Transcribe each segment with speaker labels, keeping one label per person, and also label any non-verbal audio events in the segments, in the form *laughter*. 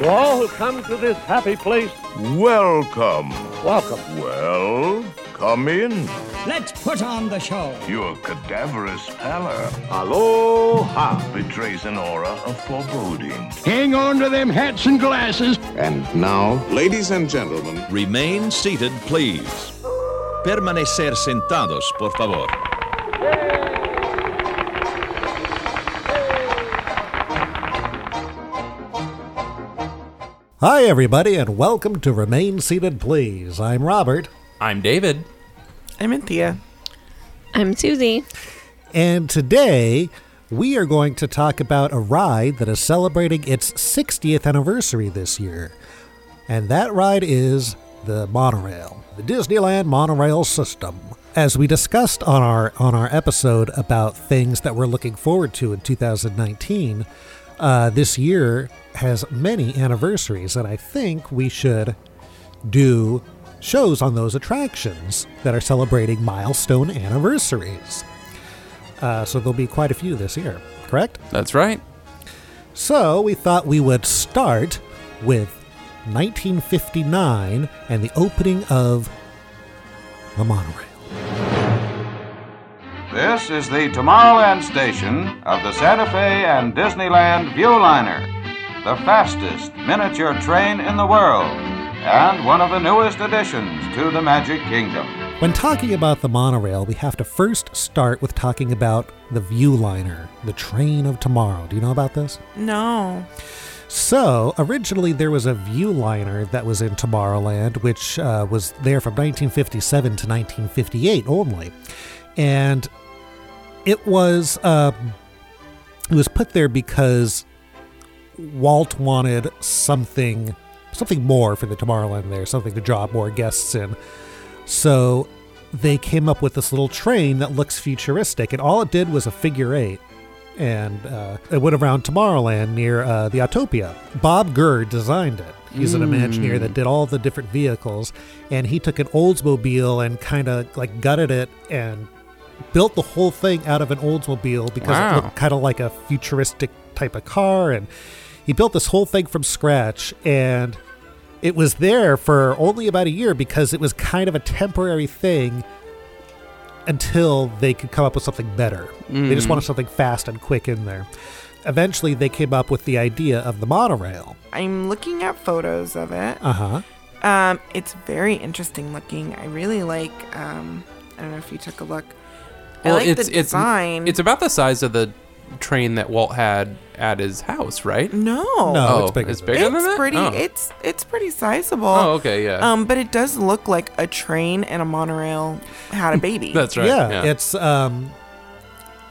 Speaker 1: To all who come to this happy place,
Speaker 2: Welcome.
Speaker 1: welcome.
Speaker 2: Well, come in.
Speaker 3: Let's put on the show.
Speaker 2: Your cadaverous pallor
Speaker 1: Aloha.
Speaker 2: betrays an aura of foreboding.
Speaker 4: Hang on to them hats and glasses.
Speaker 5: And now, ladies and gentlemen,
Speaker 6: Remain seated, please. Permanecer sentados, por favor.
Speaker 7: Hi, everybody, and welcome to Remain Seated, Please. I'm Robert,
Speaker 8: I'm David.
Speaker 9: I'm Anthea.
Speaker 10: I'm Susie.
Speaker 7: and today we are going to talk about a ride that is celebrating its 60th anniversary this year. And that ride is the monorail, the Disneyland monorail system. As we discussed on our on our episode about things that we're looking forward to in 2019, uh, this year has many anniversaries, and I think we should do shows on those attractions that are celebrating milestone anniversaries. Uh, so there'll be quite a few this year, correct?
Speaker 8: That's right.
Speaker 7: So we thought we would start with 1959 and the opening of the monorail.
Speaker 11: This is the Tomorrowland station of the Santa Fe and Disneyland Viewliner, the fastest miniature train in the world, and one of the newest additions to the Magic Kingdom.
Speaker 7: When talking about the monorail, we have to first start with talking about the Viewliner, the train of tomorrow. Do you know about this?
Speaker 9: No.
Speaker 7: So, originally there was a Viewliner that was in Tomorrowland, which uh, was there from 1957 to 1958 only. And it was uh, it was put there because Walt wanted something something more for the Tomorrowland there, something to draw more guests in. So they came up with this little train that looks futuristic, and all it did was a figure eight. And uh, it went around Tomorrowland near uh, the Autopia. Bob Gurr designed it. He's an Imagineer that did all the different vehicles, and he took an Oldsmobile and kind of like gutted it and built the whole thing out of an Oldsmobile because
Speaker 8: Wow.
Speaker 7: it looked kind of like a futuristic type of car. And he built this whole thing from scratch, and it was there for only about a year because it was kind of a temporary thing until they could come up with something better. They just wanted something fast and quick in there. Eventually, they came up with the idea of the monorail.
Speaker 9: I'm looking at photos of it.
Speaker 7: Uh huh.
Speaker 9: Um, it's very interesting looking. I really like. Um, I don't know if you took a look. I like
Speaker 8: it's
Speaker 9: the design.
Speaker 8: it's it's about the size of the train that Walt had at his house, right?
Speaker 9: no.
Speaker 7: No,
Speaker 8: Oh,
Speaker 7: it's bigger.
Speaker 8: it's
Speaker 7: than
Speaker 8: bigger
Speaker 7: that.
Speaker 8: than
Speaker 9: It's
Speaker 8: that?
Speaker 9: pretty.
Speaker 8: Oh.
Speaker 9: It's it's pretty sizable.
Speaker 8: Oh, okay, yeah.
Speaker 9: Um, but it does look like a train and a monorail had a baby. *laughs*
Speaker 8: That's right.
Speaker 7: Yeah, it's um,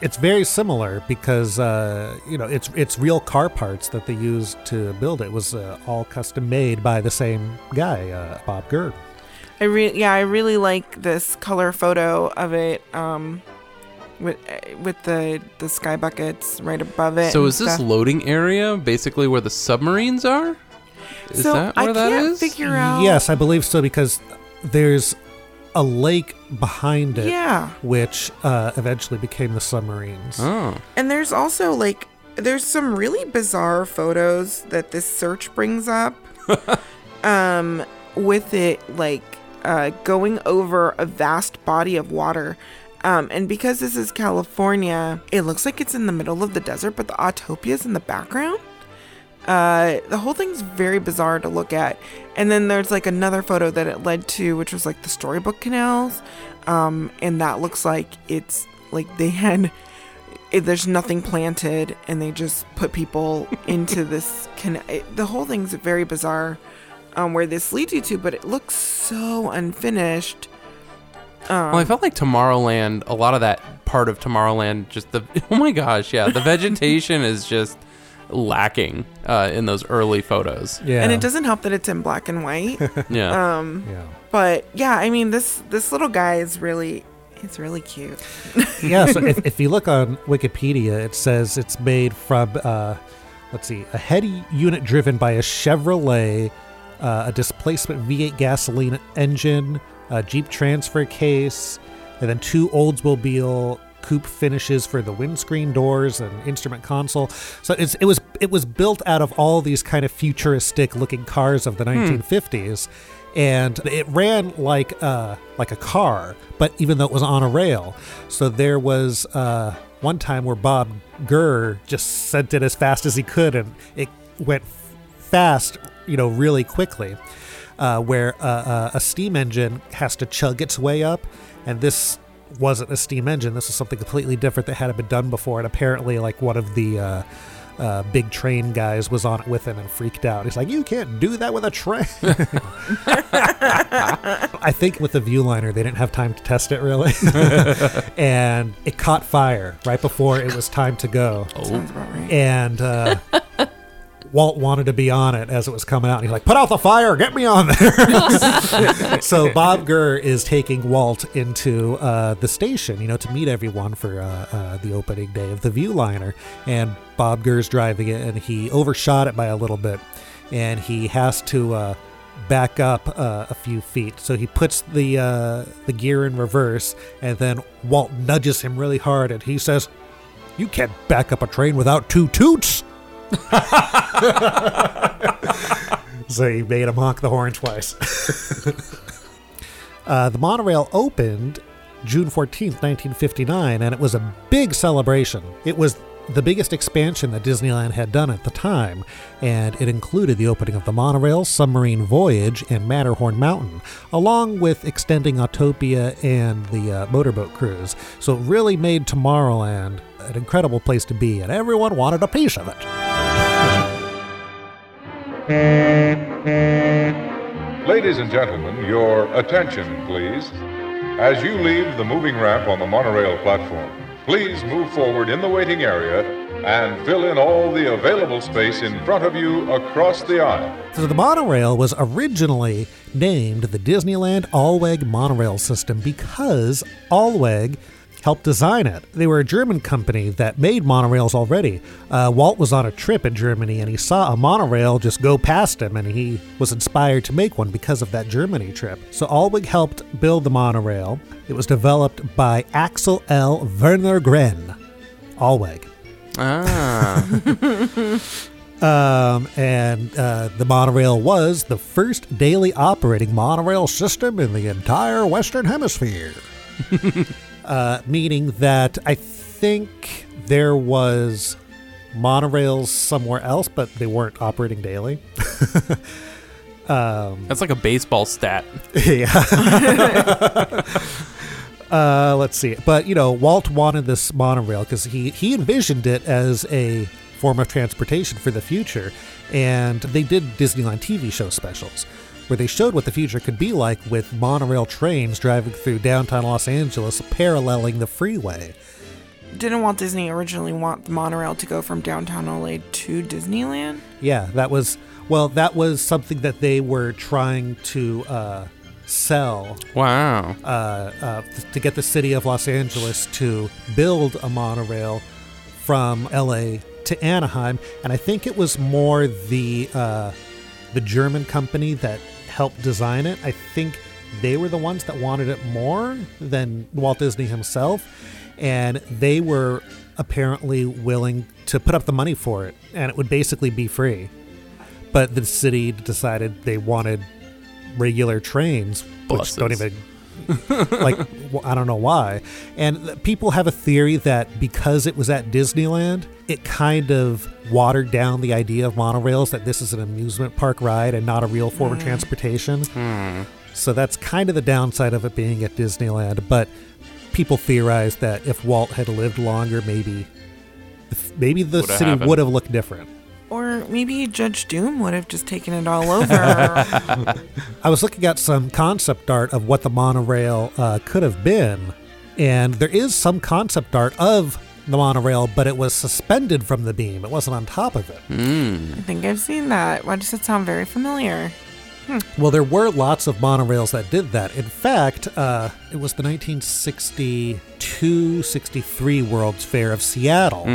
Speaker 7: it's very similar because uh, you know it's it's real car parts that they used to build it. It was uh, all custom made by the same guy, uh, Bob Gurr.
Speaker 9: I re- yeah, I really like this color photo of it. Um, with with the the sky buckets right above it.
Speaker 8: so is this
Speaker 9: stuff.
Speaker 8: loading area basically where the submarines are? Is
Speaker 9: so
Speaker 8: that
Speaker 9: I
Speaker 8: where that
Speaker 9: can't
Speaker 8: is?
Speaker 9: figure out.
Speaker 7: Yes, I believe so because there's a lake behind it,
Speaker 9: Yeah,
Speaker 7: which uh, eventually became the submarines.
Speaker 8: Oh.
Speaker 9: and there's also like there's some really bizarre photos that this search brings up. *laughs* um, with it like uh, going over a vast body of water. Um, and because this is California, it looks like it's in the middle of the desert, but the Autopia is in the background. Uh, the whole thing's very bizarre to look at. And then there's like another photo that it led to, which was like the storybook canals. Um, and that looks like it's like they had, *laughs* it, there's nothing planted and they just put people *laughs* into this. It, the whole thing's very bizarre um, where this leads you to, but it looks so unfinished. Um,
Speaker 8: Well, I felt like Tomorrowland, a lot of that part of Tomorrowland, just the *laughs* oh my gosh, yeah, the vegetation is just lacking uh, in those early photos.
Speaker 7: Yeah,
Speaker 9: And it doesn't help that it's in black and white. *laughs*
Speaker 8: Yeah.
Speaker 9: um,
Speaker 7: Yeah,
Speaker 9: but yeah, I mean this this little guy is really it's really cute.
Speaker 7: yeah. So *laughs* if, if you look on Wikipedia, it says it's made from uh, let's see, a head unit driven by a Chevrolet, uh, a displacement V8 gasoline engine, a Jeep transfer case, and then two Oldsmobile coupe finishes for the windscreen doors and instrument console. So it's, it was it was built out of all these kind of futuristic looking cars of the 1950s. And it ran like uh, like a car, but even though it was on a rail, so there was uh, one time where Bob Gurr just sent it as fast as he could, and it went fast, you know, really quickly. Uh, where uh, uh, a steam engine has to chug its way up, and this wasn't a steam engine. This was something completely different that hadn't been done before, and apparently, like one of the uh, uh, big train guys was on it with him and freaked out. He's like, "You can't do that with a train." *laughs* I think with the Viewliner, they didn't have time to test it really, *laughs* and it caught fire right before it was time to go.
Speaker 9: Sounds about right.
Speaker 7: And uh, Walt wanted to be on it as it was coming out. And he's like, "Put out the fire, get me on there." *laughs* so Bob Gurr is taking Walt into uh, the station, you know, to meet everyone for uh, uh, the opening day of the Viewliner. And Bob Gurr's driving it, and he overshot it by a little bit, and he has to. Uh, back up uh, a few feet. So he puts the uh, the gear in reverse, and then Walt nudges him really hard, and he says, "You can't back up a train without two toots." *laughs* so he made him honk the horn twice. *laughs* uh, the monorail opened June 14th, 1959, and it was a big celebration. It was the biggest expansion that Disneyland had done at the time, and it included the opening of the monorail, submarine voyage, and Matterhorn Mountain, along with extending Autopia and the uh, motorboat cruise. So it really made Tomorrowland an incredible place to be, and everyone wanted a piece of it.
Speaker 12: Ladies and gentlemen, your attention, please. As you leave the moving ramp on the monorail platform, please move forward in the waiting area and fill in all the available space in front of you across the aisle.
Speaker 7: So the monorail was originally named the Disneyland Alweg monorail system because Alweg helped design it. They were a German company that made monorails already. Uh, Walt was on a trip in Germany and he saw a monorail just go past him and he was inspired to make one because of that Germany trip. So Alweg helped build the monorail. It was developed by Axel L. Werner Gren. Alweg.
Speaker 8: Ah. *laughs*
Speaker 7: Um, and uh, the monorail was the first daily operating monorail system in the entire Western Hemisphere. *laughs* uh, meaning that I think there was monorails somewhere else, but they weren't operating daily. *laughs* um,
Speaker 8: That's like a baseball stat. *laughs*
Speaker 7: yeah. *laughs* uh, let's see. But, you know, Walt wanted this monorail because he, he envisioned it as a form of transportation for the future. And they did Disneyland TV show specials where they showed what the future could be like with monorail trains driving through downtown Los Angeles paralleling the freeway.
Speaker 9: Didn't Walt Disney originally want the monorail to go from downtown LA to Disneyland?
Speaker 7: Yeah, that was, well, that was something that they were trying to uh, sell
Speaker 8: Wow.
Speaker 7: uh, uh, to get the city of Los Angeles to build a monorail from LA to Anaheim, and I think it was more the uh, the German company that helped design it. I think they were the ones that wanted it more than Walt Disney himself, and they were apparently willing to put up the money for it, and it would basically be free. But the city decided they wanted regular trains, which don't even *laughs* like I don't know why. And people have a theory that because it was at Disneyland, it kind of watered down the idea of monorails that this is an amusement park ride and not a real form of hmm. transportation. Hmm. So that's kind of the downside of it being at Disneyland. But people theorize that if Walt had lived longer, maybe maybe the
Speaker 8: Would've
Speaker 7: city
Speaker 8: happened.
Speaker 7: would have looked different.
Speaker 9: Or maybe Judge Doom would have just taken it all over. *laughs*
Speaker 7: I was looking at some concept art of what the monorail uh, could have been, and there is some concept art of the monorail, but it was suspended from the beam. It wasn't on top of it.
Speaker 9: I think I've seen that. Why does it sound very familiar?
Speaker 7: Well, there were lots of monorails that did that. In fact, uh, it was the 1962 63 World's Fair of Seattle.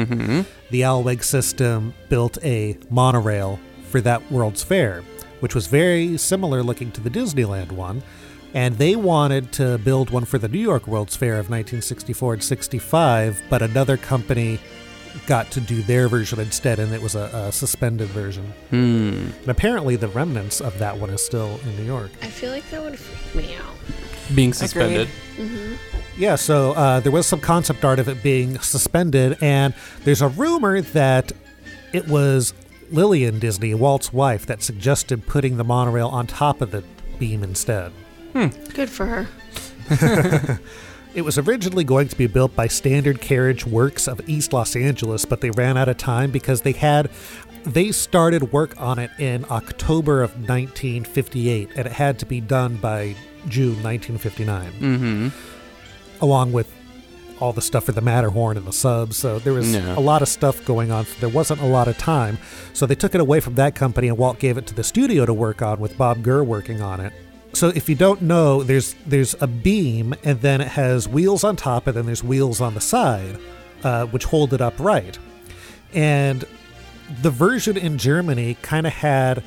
Speaker 7: The Alweg system built a monorail for that World's Fair, which was very similar looking to the Disneyland one. and they wanted to build one for the New York World's Fair of 1964 and 65, but another company got to do their version instead, and it was a, a suspended version.
Speaker 8: Hmm.
Speaker 7: And apparently, the remnants of that one is still in New York.
Speaker 10: I feel like that would freak me out.
Speaker 8: Being suspended.
Speaker 10: hmm
Speaker 7: Yeah, so uh, there was some concept art of it being suspended, and there's a rumor that it was Lillian Disney, Walt's wife, that suggested putting the monorail on top of the beam instead.
Speaker 10: Good for her. *laughs* *laughs*
Speaker 7: It was originally going to be built by Standard Carriage Works of East Los Angeles, but they ran out of time because they had they started work on it in October of 1958 and it had to be done by June 1959.
Speaker 8: Mm-hmm.
Speaker 7: Along with all the stuff for the Matterhorn and the subs, so there was a lot of stuff going on. So there wasn't a lot of time, so they took it away from that company and Walt gave it to the studio to work on with Bob Gurr working on it. So if you don't know, there's there's a beam, and then it has wheels on top, and then there's wheels on the side, uh, which hold it upright. And the version in Germany kind of had,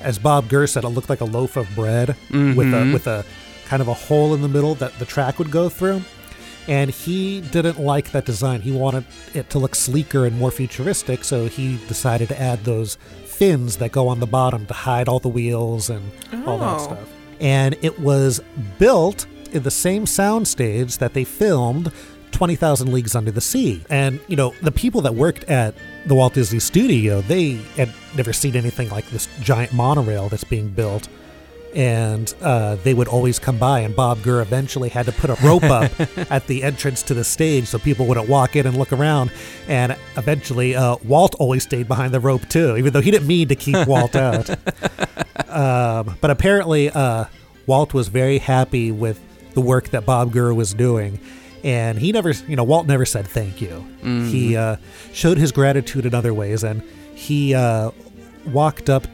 Speaker 7: as Bob Gurr said, it looked like a loaf of bread with a
Speaker 8: Mhm.
Speaker 7: with a kind of a hole in the middle that the track would go through. And he didn't like that design. He wanted it to look sleeker and more futuristic, so he decided to add those fins that go on the bottom to hide all the wheels and all that
Speaker 9: Oh.
Speaker 7: stuff. And it was built in the same soundstage that they filmed 20,000 Leagues Under the Sea. And, you know, the people that worked at the Walt Disney Studio, they had never seen anything like this giant monorail that's being built. And uh, they would always come by, and Bob Gurr eventually had to put a rope up *laughs* at the entrance to the stage so people wouldn't walk in and look around. And eventually, uh, Walt always stayed behind the rope too, even though he didn't mean to keep Walt out. *laughs* Um, but apparently, uh, Walt was very happy with the work that Bob Gurr was doing. And he never, you know, Walt never said thank you. He uh, showed his gratitude in other ways. And he uh, walked up,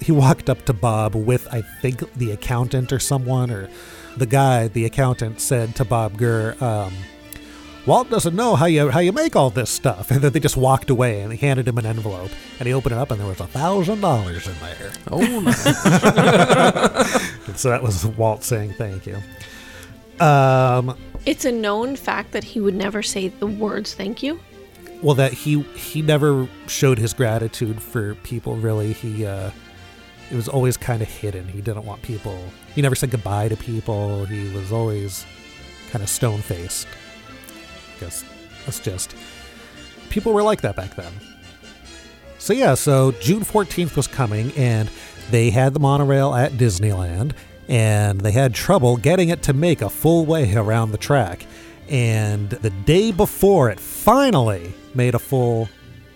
Speaker 7: he walked up to Bob with, I think, the accountant or someone, or the guy, the accountant said to Bob Gurr, um, Walt doesn't know how you how you make all this stuff, *laughs* and then they just walked away and he handed him an envelope, and he opened it up, and there was a thousand dollars in there.
Speaker 8: Oh, *laughs* nice.
Speaker 7: And so that was Walt saying thank you. Um,
Speaker 10: It's a known fact that he would never say the words thank you.
Speaker 7: well, that he he never showed his gratitude for people. Really, he uh, it was always kind of hidden. He didn't want people. He never said goodbye to people. He was always kind of stone faced. Guess that's just people were like that back then. So yeah, so June 14th was coming and they had the monorail at Disneyland and they had trouble getting it to make a full way around the track. And the day before it finally made a full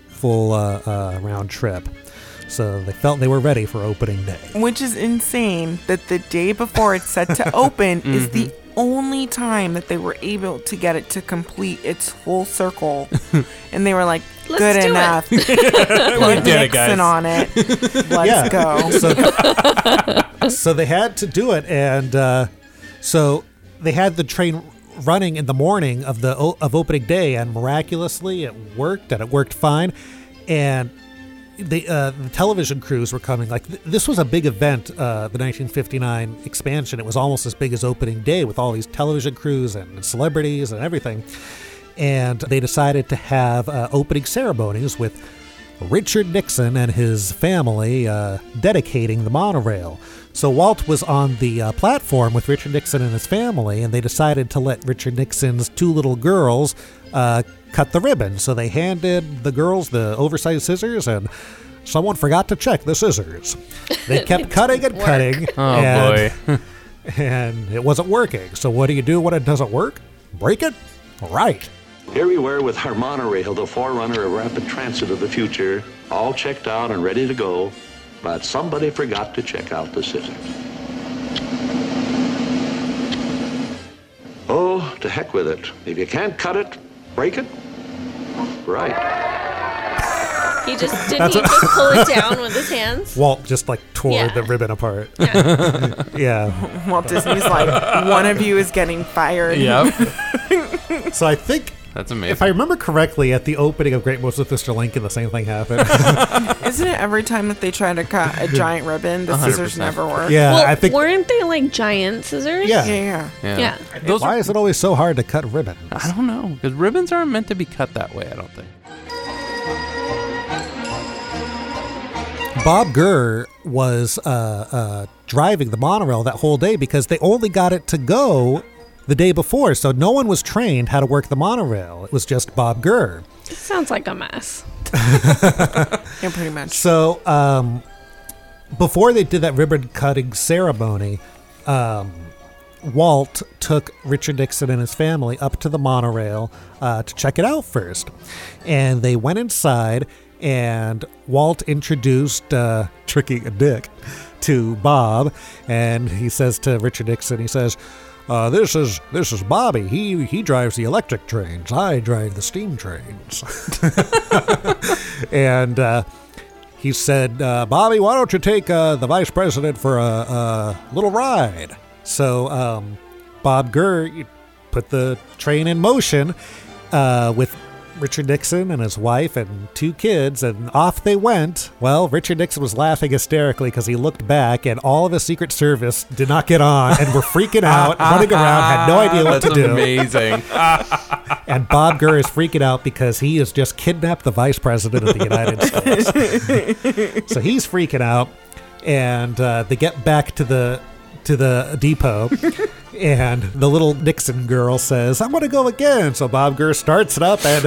Speaker 7: full uh, uh, round trip. So they felt they were ready for opening day.
Speaker 9: Which is insane that the day before it's set to *laughs* open is the only time that they were able to get it to complete its full circle. *laughs* and they were like,
Speaker 10: Let's
Speaker 9: good
Speaker 10: do it."
Speaker 9: enough. *laughs*
Speaker 8: We
Speaker 9: Put
Speaker 8: did it,
Speaker 9: Nixon
Speaker 8: guys.
Speaker 9: on it. Let's
Speaker 7: Yeah.
Speaker 9: go.
Speaker 7: So, so they had to do it, and uh, so they had the train running in the morning of the of opening day, and miraculously it worked, and it worked fine. And the uh, the television crews were coming. Like th- this was a big event, uh, the 1959 expansion. It was almost as big as opening day with all these television crews and celebrities and everything. And they decided to have uh, opening ceremonies with Richard Nixon and his family uh, dedicating the monorail. So Walt was on the uh, platform with Richard Nixon and his family, and they decided to let Richard Nixon's two little girls uh, cut the ribbon. So they handed the girls the oversized scissors, and someone forgot to check the scissors. They *laughs* kept cutting and
Speaker 10: work.
Speaker 7: cutting. *laughs*
Speaker 8: Oh,
Speaker 7: and,
Speaker 8: boy. *laughs*
Speaker 7: and it wasn't working. So what do you do when it doesn't work? Break it? Right.
Speaker 13: Here we were with our monorail, the forerunner of rapid transit of the future, all checked out and ready to go, but somebody forgot to check out the scissors. Oh, to heck with it. If you can't cut it, break it. Right.
Speaker 10: He just *laughs* didn't
Speaker 7: That's
Speaker 10: he
Speaker 7: what-
Speaker 10: just pull it down *laughs* with his hands.
Speaker 7: Walt just like tore
Speaker 10: Yeah.
Speaker 7: the ribbon apart.
Speaker 10: Yeah. *laughs*
Speaker 7: yeah.
Speaker 9: Walt Disney's like, one of you is getting fired.
Speaker 8: Yep.
Speaker 7: So I think
Speaker 8: That's amazing.
Speaker 7: If I remember correctly, at the opening of Great Moments with Mr. Lincoln, the same thing happened. *laughs*
Speaker 9: Isn't it every time that they try to cut a giant ribbon, the scissors
Speaker 8: 100%.
Speaker 9: never work?
Speaker 7: yeah,
Speaker 10: well,
Speaker 7: I think.
Speaker 10: weren't they like giant scissors?
Speaker 7: Yeah.
Speaker 9: Yeah, yeah.
Speaker 10: Yeah.
Speaker 8: Those
Speaker 7: Why is it always so hard to cut ribbons?
Speaker 8: I don't know because ribbons aren't meant to be cut that way. I don't think.
Speaker 7: Bob Gurr was uh, uh, driving the monorail that whole day because they only got it to go the day before, so no one was trained how to work the monorail. It was just Bob Gurr.
Speaker 10: It sounds like a mess. *laughs*
Speaker 9: Yeah, pretty much.
Speaker 7: So um, before they did that ribbon cutting ceremony, um, Walt took Richard Nixon and his family up to the monorail uh, to check it out first. And they went inside, and Walt introduced uh, Tricky Dick to Bob. And he says to Richard Nixon, he says, uh, this is this is Bobby. He he drives the electric trains. I drive the steam trains. *laughs* and uh, he said, uh, Bobby, why don't you take uh, the vice president for a, a little ride? So um, Bob Gurr put the train in motion uh, with Richard Nixon and his wife and two kids, and off they went. Well, Richard Nixon was laughing hysterically because he looked back, and all of his Secret Service did not get on and were freaking out, *laughs* running around, had no idea what
Speaker 8: That's
Speaker 7: to do.
Speaker 8: amazing. *laughs*
Speaker 7: And Bob Gurr is freaking out because he has just kidnapped the vice president of the United *laughs* States. so he's freaking out, and uh, they get back to the to the depot, and the little Nixon girl says, "I'm going to go again." So Bob Gurr starts it up, and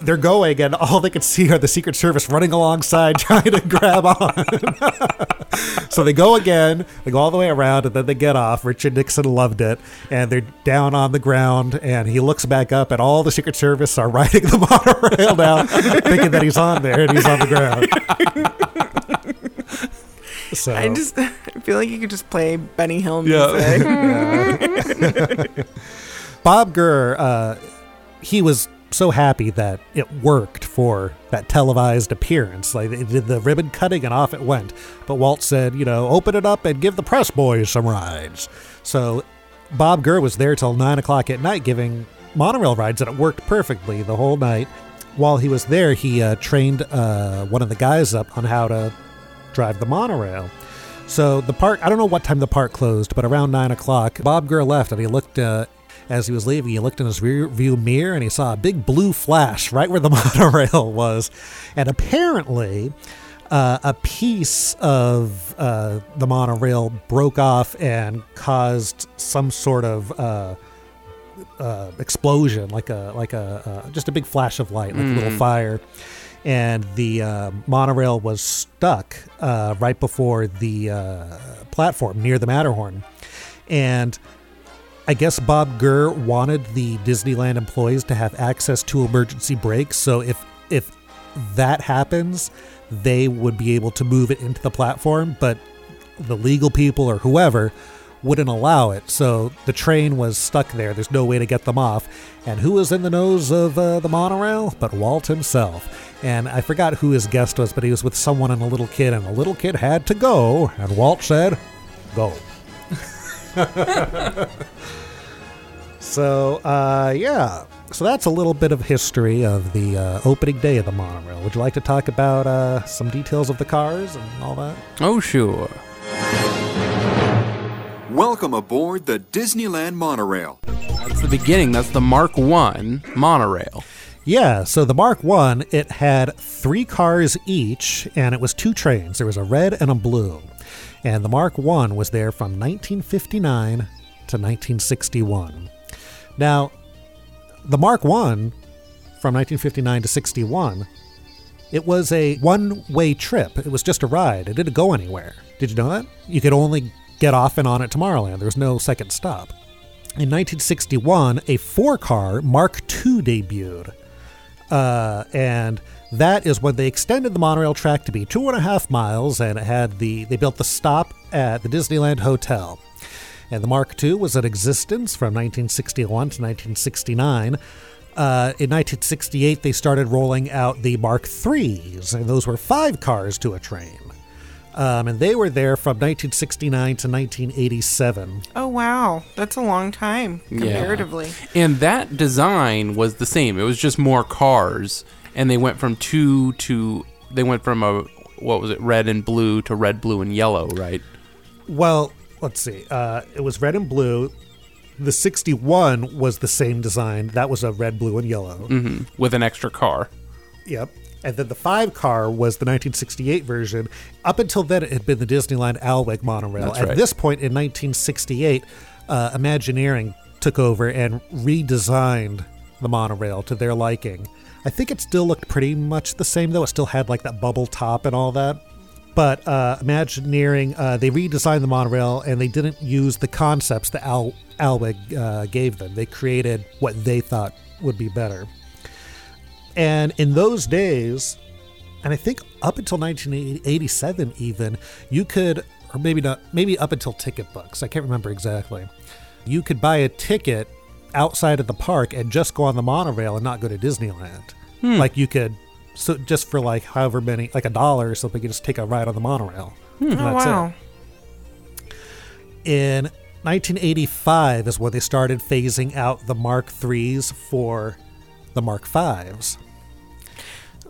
Speaker 7: they're going, and all they can see are the Secret Service running alongside, *laughs* trying to grab on. *laughs* so they go again, they go all the way around, and then they get off. Richard Nixon loved it, and they're down on the ground, and he looks back up, and all the Secret Service are *laughs* riding the monorail down, thinking that he's on there, and he's on the ground. So
Speaker 9: I just *laughs* I feel like you could just play Benny Hill
Speaker 8: Yeah.
Speaker 9: music. *laughs* *laughs*
Speaker 7: Bob Gurr, uh, he was so happy that it worked for that televised appearance. Like they did the ribbon cutting and off it went. But Walt said, you know, open it up and give the press boys some rides. So Bob Gurr was there till nine o'clock at night giving monorail rides, and it worked perfectly the whole night. While he was there, he uh, trained uh, one of the guys up on how to drive the monorail. So the park, I don't know what time the park closed, but around nine o'clock, Bob Gurr left and he looked, uh, as he was leaving, he looked in his rear view mirror and he saw a big blue flash right where the *laughs* monorail was. And apparently, uh, a piece of uh, the monorail broke off and caused some sort of uh, uh, explosion, like a like a uh, just a big flash of light, like a little fire, and the uh, monorail was stuck uh, right before the uh, platform near the Matterhorn, and. I guess Bob Gurr wanted the Disneyland employees to have access to emergency brakes, so if if that happens, they would be able to move it into the platform, but the legal people or whoever wouldn't allow it. So the train was stuck there. There's no way to get them off. And who was in the nose of uh, the monorail? But Walt himself. And I forgot who his guest was, but he was with someone and a little kid, and the little kid had to go. And Walt said, Go. *laughs* so, uh, yeah. So that's a little bit of history of the uh, opening day of the monorail. Would you like to talk about uh, some details of the cars and all that?
Speaker 8: Oh, sure.
Speaker 14: Welcome aboard the Disneyland monorail.
Speaker 8: That's the beginning. That's the Mark One monorail.
Speaker 7: Yeah, so the Mark One, it had three cars each, and it was two trains. There was a red and a blue. And the Mark One was there from 1959 to 1961. Now, the Mark One from 1959 to 61, it was a one-way trip. It was just a ride. It didn't go anywhere. Did you know that? You could only get off and on at Tomorrowland. There's no second stop. In 1961, a four-car Mark II debuted. Uh, and that is when they extended the monorail track to be two and a half miles, and it had the they built the stop at the Disneyland Hotel. And the Mark II was in existence from 1961 to 1969. Uh, in 1968, they started rolling out the Mark IIIs, and those were five cars to a train. Um, and they were there from 1969 to 1987.
Speaker 9: Oh wow, that's a long time comparatively.
Speaker 8: Yeah. And that design was the same. It was just more cars, and they went from two to they went from a what was it, red and blue to red, blue, and yellow, right?
Speaker 7: Well, let's see. Uh, it was red and blue. The 61 was the same design. That was a red, blue, and yellow.
Speaker 8: hmm With an extra car.
Speaker 7: Yep. And then the five car was the 1968 version. Up until then, it had been the Disneyland Alweg monorail.
Speaker 8: That's
Speaker 7: At
Speaker 8: right.
Speaker 7: this point in 1968, uh, Imagineering took over and redesigned the monorail to their liking. I think it still looked pretty much the same, though. It still had like that bubble top and all that. But uh, Imagineering, uh, they redesigned the monorail and they didn't use the concepts that Al- Alweg uh, gave them. They created what they thought would be better. And in those days, and I think up until 1987, even, you could, or maybe not, maybe up until ticket books, I can't remember exactly, you could buy a ticket outside of the park and just go on the monorail and not go to Disneyland.
Speaker 8: Hmm.
Speaker 7: Like you could, so just for like however many, like a dollar or something, you just take a ride on the monorail. And
Speaker 9: Oh
Speaker 7: that's it.
Speaker 9: wow.
Speaker 7: In 1985 is when they started phasing out the Mark IIIs for the Mark Vs.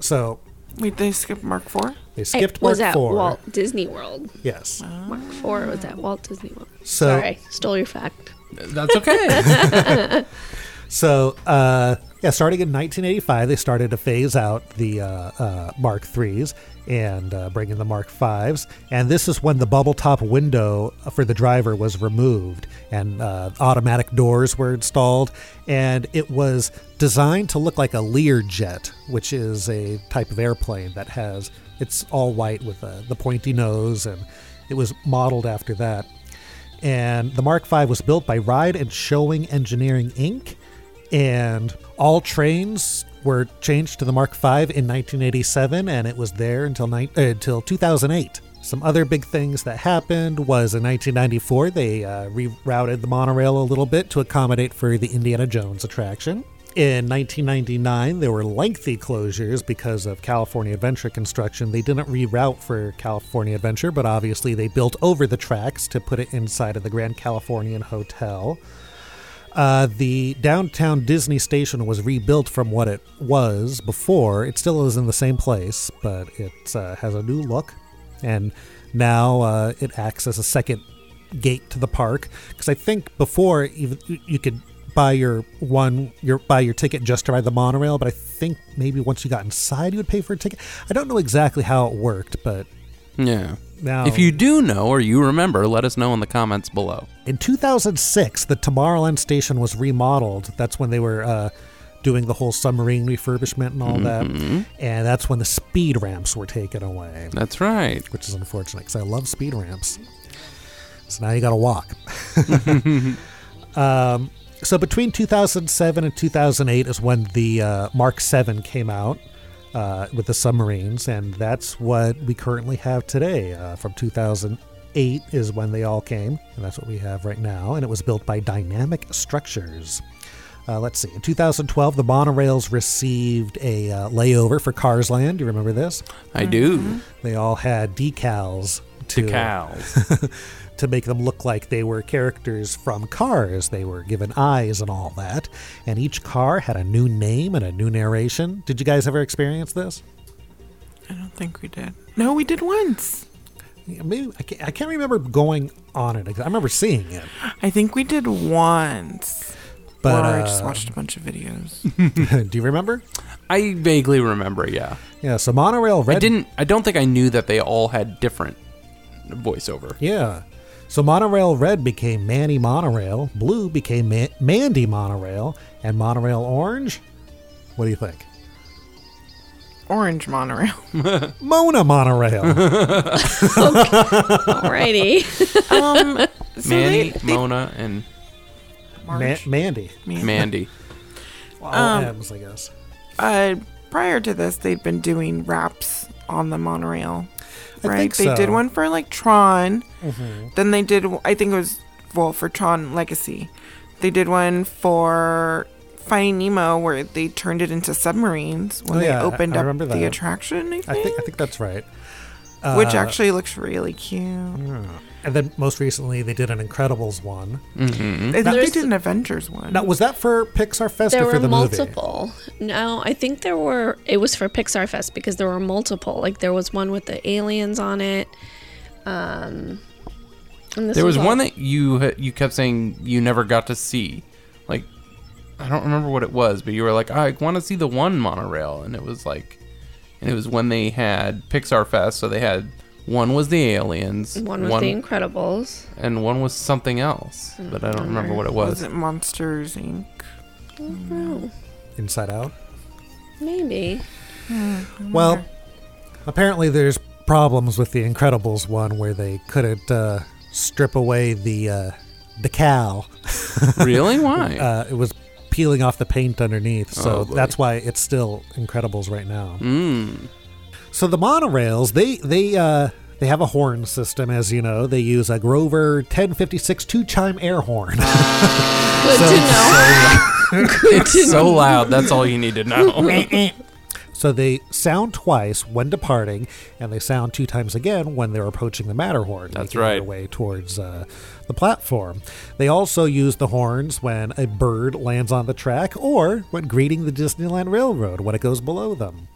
Speaker 7: So
Speaker 9: Wait, they skipped Mark Four.
Speaker 7: they skipped
Speaker 10: It
Speaker 7: skipped
Speaker 10: was
Speaker 7: Mark
Speaker 10: at
Speaker 7: IV.
Speaker 10: Walt Disney World.
Speaker 7: Yes.
Speaker 10: Mark Four was at Walt Disney World.
Speaker 7: So-
Speaker 10: Sorry, stole your fact.
Speaker 8: That's okay. *laughs* *laughs*
Speaker 7: So, uh, yeah, starting in 1985, they started to phase out the uh, uh, Mark IIIs and uh, bring in the Mark Vs. And this is when the bubble top window for the driver was removed and uh, automatic doors were installed. And it was designed to look like a Learjet, which is a type of airplane that has, it's all white with uh, the pointy nose, and it was modeled after that. And the Mark V was built by Ride and Show Engineering Inc. And all trains were changed to the Mark V in 1987, and it was there until ni- uh, until 2008. Some other big things that happened was in 1994 they uh, rerouted the monorail a little bit to accommodate for the Indiana Jones attraction. In 1999, there were lengthy closures because of California Adventure construction. They didn't reroute for California Adventure, but obviously they built over the tracks to put it inside of the Grand Californian Hotel. Uh, the downtown Disney station was rebuilt from what it was before. It still is in the same place, but it uh, has a new look, and now uh, it acts as a second gate to the park. Because I think before even you could buy your one your buy your ticket just to ride the monorail, but I think maybe once you got inside you would pay for a ticket. I don't know exactly how it worked, but
Speaker 8: yeah.
Speaker 7: Now-
Speaker 8: if you do know or you remember, let us know in the comments below.
Speaker 7: In 2006, the Tomorrowland station was remodeled. That's when they were uh, doing the whole submarine refurbishment and all
Speaker 8: Mhm.
Speaker 7: that. And that's when the speed ramps were taken away.
Speaker 8: That's right.
Speaker 7: Which is unfortunate because I love speed ramps. So now you got to walk. *laughs* um, so between 2007 and 2008 is when the uh, Mark 7 came out. Uh, with the submarines, and that's what we currently have today. Uh, from 2008 is when they all came, and that's what we have right now. And it was built by Dynamic Structures. Uh, let's see. In 2012, the monorails received a uh, layover for Cars Land. Do you remember this?
Speaker 8: I do.
Speaker 7: They all had decals to
Speaker 8: Decals. *laughs*
Speaker 7: to make them look like they were characters from Cars. They were given eyes and all that. And each car had a new name and a new narration. Did you guys ever experience this?
Speaker 9: I don't think we did. No, we did once.
Speaker 7: Yeah, Maybe I can't, I can't remember going on it. I remember seeing it.
Speaker 9: I think we did once.
Speaker 7: But,
Speaker 9: or I just
Speaker 7: uh,
Speaker 9: watched a bunch of videos. *laughs*
Speaker 7: Do you remember?
Speaker 8: I vaguely remember, yeah.
Speaker 7: Yeah, so monorail red
Speaker 8: I didn't I don't think I knew that they all had different voiceover.
Speaker 7: Yeah. So Monorail Red became Manny Monorail, Blue became Ma- Mandy Monorail, and Monorail Orange? What do you think?
Speaker 9: Orange monorail. *laughs*
Speaker 7: Mona Monorail. *laughs*
Speaker 10: Alrighty. *laughs*
Speaker 9: um, so
Speaker 8: Manny,
Speaker 9: they, they,
Speaker 8: Mona, and
Speaker 7: Ma-
Speaker 9: Marge?
Speaker 7: Mandy.
Speaker 8: Mandy.
Speaker 7: All
Speaker 9: Um,
Speaker 7: M's, I guess.
Speaker 9: uh, prior to this, they'd been doing wraps on the monorail.
Speaker 7: I
Speaker 9: Right?
Speaker 7: think
Speaker 9: They did one for like Tron.
Speaker 7: Mhm.
Speaker 9: Then they did, I think it was, well, for Tron Legacy. They did one for Finding Nemo where they turned it into submarines when
Speaker 7: Oh,
Speaker 9: they
Speaker 7: yeah, I-
Speaker 9: opened up the attraction, I think.
Speaker 7: I think I think that's right.
Speaker 9: Which
Speaker 7: Uh,
Speaker 9: actually looks really cute.
Speaker 7: And then most recently, they did an Incredibles one.
Speaker 8: Mm-hmm.
Speaker 7: Now-
Speaker 9: they did an Avengers one.
Speaker 7: Now, was that for Pixar Fest
Speaker 10: there
Speaker 7: or for
Speaker 10: were
Speaker 7: the movie?
Speaker 10: multiple. No, I think there were. It was for Pixar Fest because there were multiple. Like there was one with the aliens on it. Um, and this
Speaker 8: there was
Speaker 10: all-
Speaker 8: one that you you kept saying you never got to see. Like I don't remember what it was, but you were like, I want to see the one monorail, and it was like, and it was when they had Pixar Fest, so they had one was the aliens,
Speaker 10: One was The Incredibles.
Speaker 8: and one was something else, but I don't remember what it was.
Speaker 9: Was it Monsters Inc?
Speaker 7: Inside Out.
Speaker 10: maybe.
Speaker 7: Well, apparently there's problems with the Incredibles one where they couldn't uh, strip away the uh, decal. *laughs*
Speaker 8: Really? Why?
Speaker 7: uh, it was peeling off the paint underneath, so
Speaker 8: Oh,
Speaker 7: that's why it's still Incredibles right now.
Speaker 8: Mm.
Speaker 7: So the monorails, they they uh, they have a horn system, as you know. They use a Grover 1056 two chime air horn. *laughs*
Speaker 10: Good
Speaker 7: So-
Speaker 10: to know.
Speaker 8: it's so *laughs* loud. That's all you need to know. *laughs*
Speaker 7: So they sound twice when departing, and they sound two times again when they're approaching the Matterhorn.
Speaker 8: That's right.
Speaker 7: Their way towards uh, the platform. They also use the horns when a bird lands on the track, or when greeting the Disneyland Railroad when it goes below them.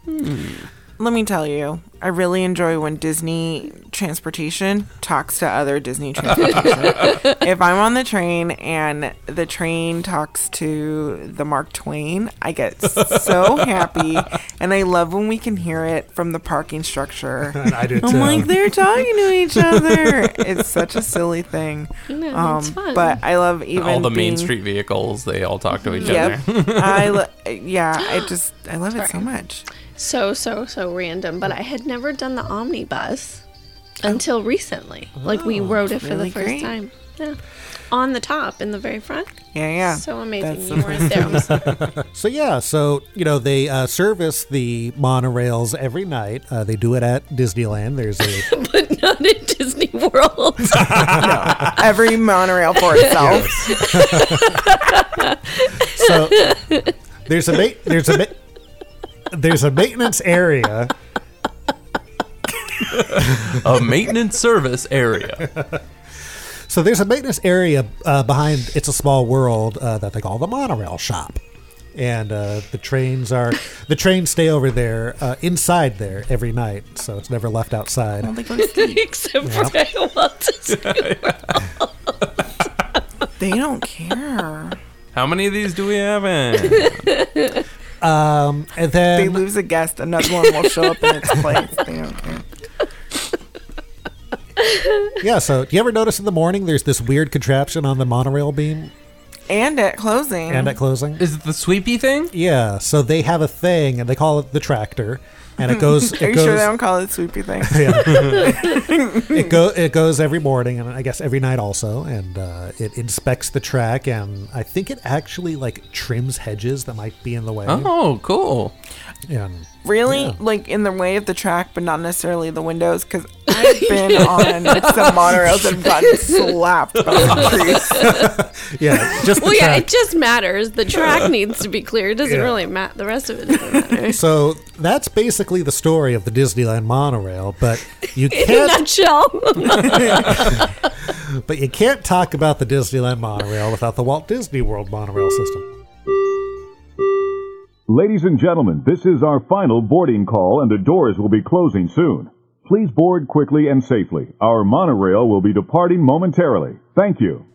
Speaker 9: Let me tell you, I really enjoy when Disney transportation talks to other Disney transportation. *laughs* if I'm on the train and the train talks to the Mark Twain, I get so *laughs* happy, and I love when we can hear it from the parking structure. *laughs*
Speaker 7: I do too.
Speaker 9: I'm like they're talking to each other. It's such a silly thing.
Speaker 10: No,
Speaker 9: um,
Speaker 10: it's fun.
Speaker 9: But I love even
Speaker 8: all the Main Street vehicles, they all talk to each
Speaker 9: Yep.
Speaker 8: other.
Speaker 9: I lo- yeah, I just I love it so much.
Speaker 10: So so so random, but I had never done the omnibus until recently. like we rode it for
Speaker 9: really
Speaker 10: the first
Speaker 9: great.
Speaker 10: time. Yeah. On the top in the very front.
Speaker 9: Yeah, yeah.
Speaker 10: So amazing.
Speaker 9: That's
Speaker 10: you weren't there. *laughs* *laughs*
Speaker 7: So yeah, so you know they uh, service the monorails every night. Uh, they do it at Disneyland. There's a *laughs*
Speaker 10: but not at Disney World.
Speaker 9: Every monorail for itself.
Speaker 7: so there's a ma- there's a ma- there's a maintenance area.
Speaker 8: a maintenance service area.
Speaker 7: So there's a maintenance area uh, behind It's a Small World uh, that they call the monorail shop, and uh, the trains are the trains stay over there uh, inside there every night, so it's never left outside.
Speaker 9: Well, they go to sleep. *laughs*
Speaker 10: Except for Walt Disney *laughs*
Speaker 9: They don't care.
Speaker 8: How many of these do we have in? *laughs*
Speaker 7: Um, and then
Speaker 9: They lose a guest, another one will show up in its *laughs* place. They don't care.
Speaker 7: yeah. So do you ever notice in the morning there's this weird contraption on the monorail beam
Speaker 9: And at closing.
Speaker 7: and at closing?
Speaker 8: Is it the sweepy thing?
Speaker 7: Yeah. So they have a thing, and they call it the tractor, and it goes. *laughs*
Speaker 9: Are
Speaker 7: It
Speaker 9: you
Speaker 7: goes.
Speaker 9: sure they don't call it sweepy thing? *laughs* *laughs*
Speaker 7: it go it goes every morning and I guess every night also, and uh, it inspects the track, and I think it actually like trims hedges that might be in the way.
Speaker 8: Oh, cool.
Speaker 7: And
Speaker 9: Really?
Speaker 7: Yeah.
Speaker 9: Like in the way of the track, but not necessarily the windows? Because *laughs* I've been on *laughs* some monorails and gotten slapped by the trees. *laughs*
Speaker 7: yeah, just the
Speaker 10: Well, yeah, it just matters. The track needs to be clear. It doesn't
Speaker 7: Yeah.
Speaker 10: really matter. The rest of it doesn't matter.
Speaker 7: So that's basically the story of the Disneyland monorail, but you can't
Speaker 10: In a nutshell.
Speaker 7: but you can't talk about the Disneyland monorail without the Walt Disney World monorail system.
Speaker 15: Ladies and gentlemen, this is our final boarding call and the doors will be closing soon. Please board quickly and safely. Our monorail will be departing momentarily. Thank you.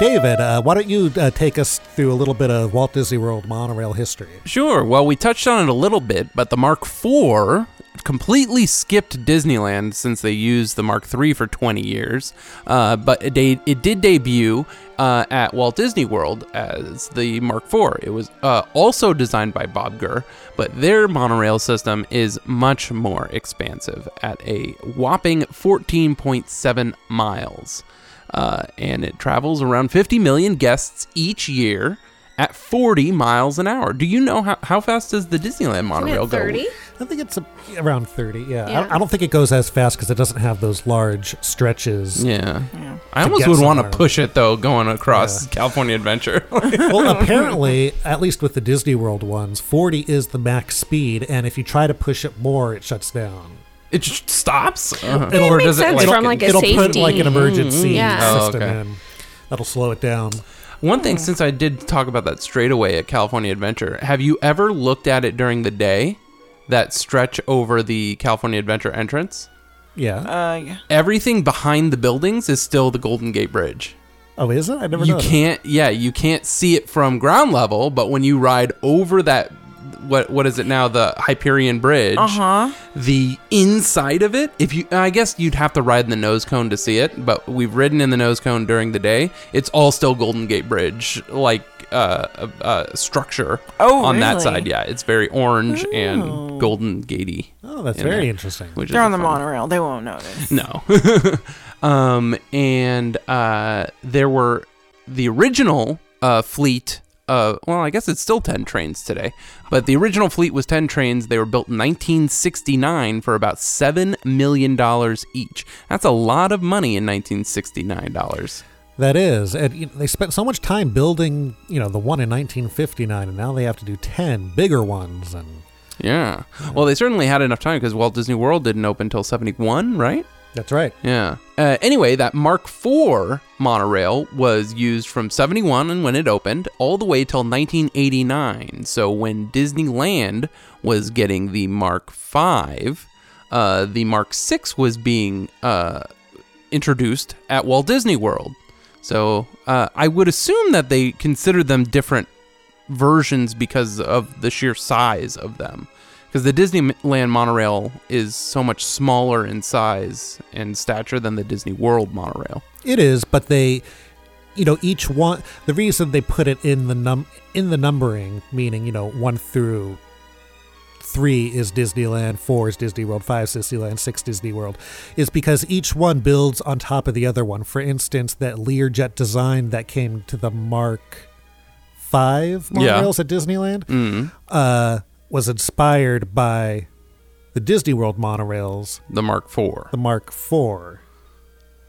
Speaker 7: David, uh, why don't you uh, take us through a little bit of Walt Disney World monorail history?
Speaker 8: Sure. Well, we touched on it a little bit, but the Mark IV completely skipped Disneyland since they used the Mark III for 20 years. Uh, but it, de- it did debut uh, at Walt Disney World as the Mark IV. It was uh, also designed by Bob Gurr, but their monorail system is much more expansive at a whopping 14.7 miles. Uh, and it travels around 50 million guests each year at 40 miles an hour. Do you know how, how fast does the Disneyland monorail go?
Speaker 10: 30?
Speaker 7: I think it's a, around 30, yeah.
Speaker 10: Yeah.
Speaker 7: I, I don't think it goes as fast because it doesn't have those large stretches.
Speaker 8: Yeah.
Speaker 9: Yeah.
Speaker 8: I almost would want to push it though, going across California Adventure. *laughs*
Speaker 7: well, apparently, at least with the Disney World ones, 40 is the max speed, and if you try to push it more, it shuts down.
Speaker 8: It just stops. Uh-huh.
Speaker 10: It
Speaker 7: Or
Speaker 10: makes
Speaker 7: does it,
Speaker 10: sense
Speaker 7: like-
Speaker 10: from like a
Speaker 7: it'll
Speaker 10: safety.
Speaker 7: put like an emergency
Speaker 10: Yeah.
Speaker 8: Oh,
Speaker 7: system
Speaker 8: okay.
Speaker 7: in. That'll slow it down.
Speaker 8: One thing, since I did talk about that straightaway at California Adventure, have you ever looked at it during the day? That stretch over the California Adventure entrance?
Speaker 7: Yeah.
Speaker 9: Uh, yeah.
Speaker 8: Everything behind the buildings is still the Golden Gate Bridge.
Speaker 7: Oh, is it? I never
Speaker 8: you
Speaker 7: noticed.
Speaker 8: can't yeah you can't see it from ground level but when you ride over that what what is it now the hyperion bridge
Speaker 9: Uh-huh.
Speaker 8: the inside of it if you i guess you'd have to ride in the nose cone to see it but we've ridden in the nose cone during the day it's all still golden gate bridge like uh, uh, uh structure
Speaker 9: Oh,
Speaker 8: on that side yeah it's very orange
Speaker 9: Oh.
Speaker 8: and golden gatey
Speaker 7: Oh, that's
Speaker 8: in
Speaker 7: very
Speaker 8: there,
Speaker 7: interesting.
Speaker 8: which
Speaker 9: They're on the
Speaker 8: fun.
Speaker 9: monorail. They won't notice.
Speaker 8: No. *laughs* um, and uh, there were the original uh, fleet. Uh, well, I guess it's still 10 trains today, but the original fleet was 10 trains. They were built in 1969 for about $7 million each. That's a lot of money in 1969 dollars.
Speaker 7: That is, and they spent so much time building, you know, the one in 1959, and now they have to do ten bigger ones. And
Speaker 8: Yeah. Well, they certainly had enough time because Walt Disney World didn't open until 71, right?
Speaker 7: That's right.
Speaker 8: Yeah. Uh, anyway, that Mark IV monorail was used from 71 and when it opened all the way till 1989. So when Disneyland was getting the Mark V, uh, the Mark VI was being uh, introduced at Walt Disney World. So uh, I would assume that they considered them different versions because of the sheer size of them. Because the Disneyland monorail is so much smaller in size and stature than the Disney World monorail.
Speaker 7: It is, but they, you know, each one. The reason they put it in the num in the numbering, meaning you know one through three is Disneyland, four is Disney World, five is Disneyland, six Disney World, is because each one builds on top of the other one. For instance, that Learjet design that came to the Mark Five
Speaker 8: Yeah.
Speaker 7: monorails at Disneyland
Speaker 8: Mhm.
Speaker 7: uh, was inspired by the Disney World monorails,
Speaker 8: The Mark IV.
Speaker 7: the Mark IV.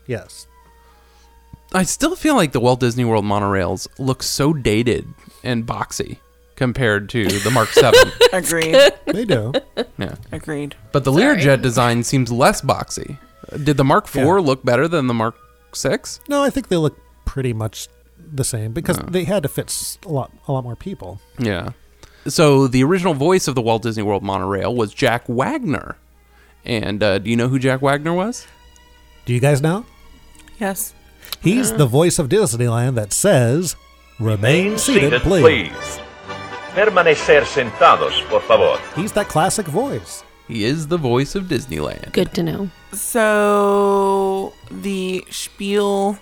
Speaker 7: Yes.
Speaker 8: I still feel like the Walt Disney World monorails look so dated and boxy compared to the Mark *laughs* 7.
Speaker 9: Agreed.
Speaker 7: They do.
Speaker 8: yeah.
Speaker 9: Agreed.
Speaker 8: But the Learjet design seems less boxy. Did the Mark IV
Speaker 7: Yeah.
Speaker 8: look better than the Mark 6?
Speaker 7: No, I think they look pretty much the same because they had to fit s- a lot, a lot more people.
Speaker 8: Yeah. So the original voice of the Walt Disney World monorail was Jack Wagner. And uh, do you know who Jack Wagner was?
Speaker 7: Do you guys know?
Speaker 9: Yes.
Speaker 7: He's the voice of Disneyland that says, "Remain seated, please."
Speaker 1: Permanecer sentados, por favor.
Speaker 7: He's that classic voice.
Speaker 8: He is the voice of Disneyland.
Speaker 10: Good to know.
Speaker 9: So the spiel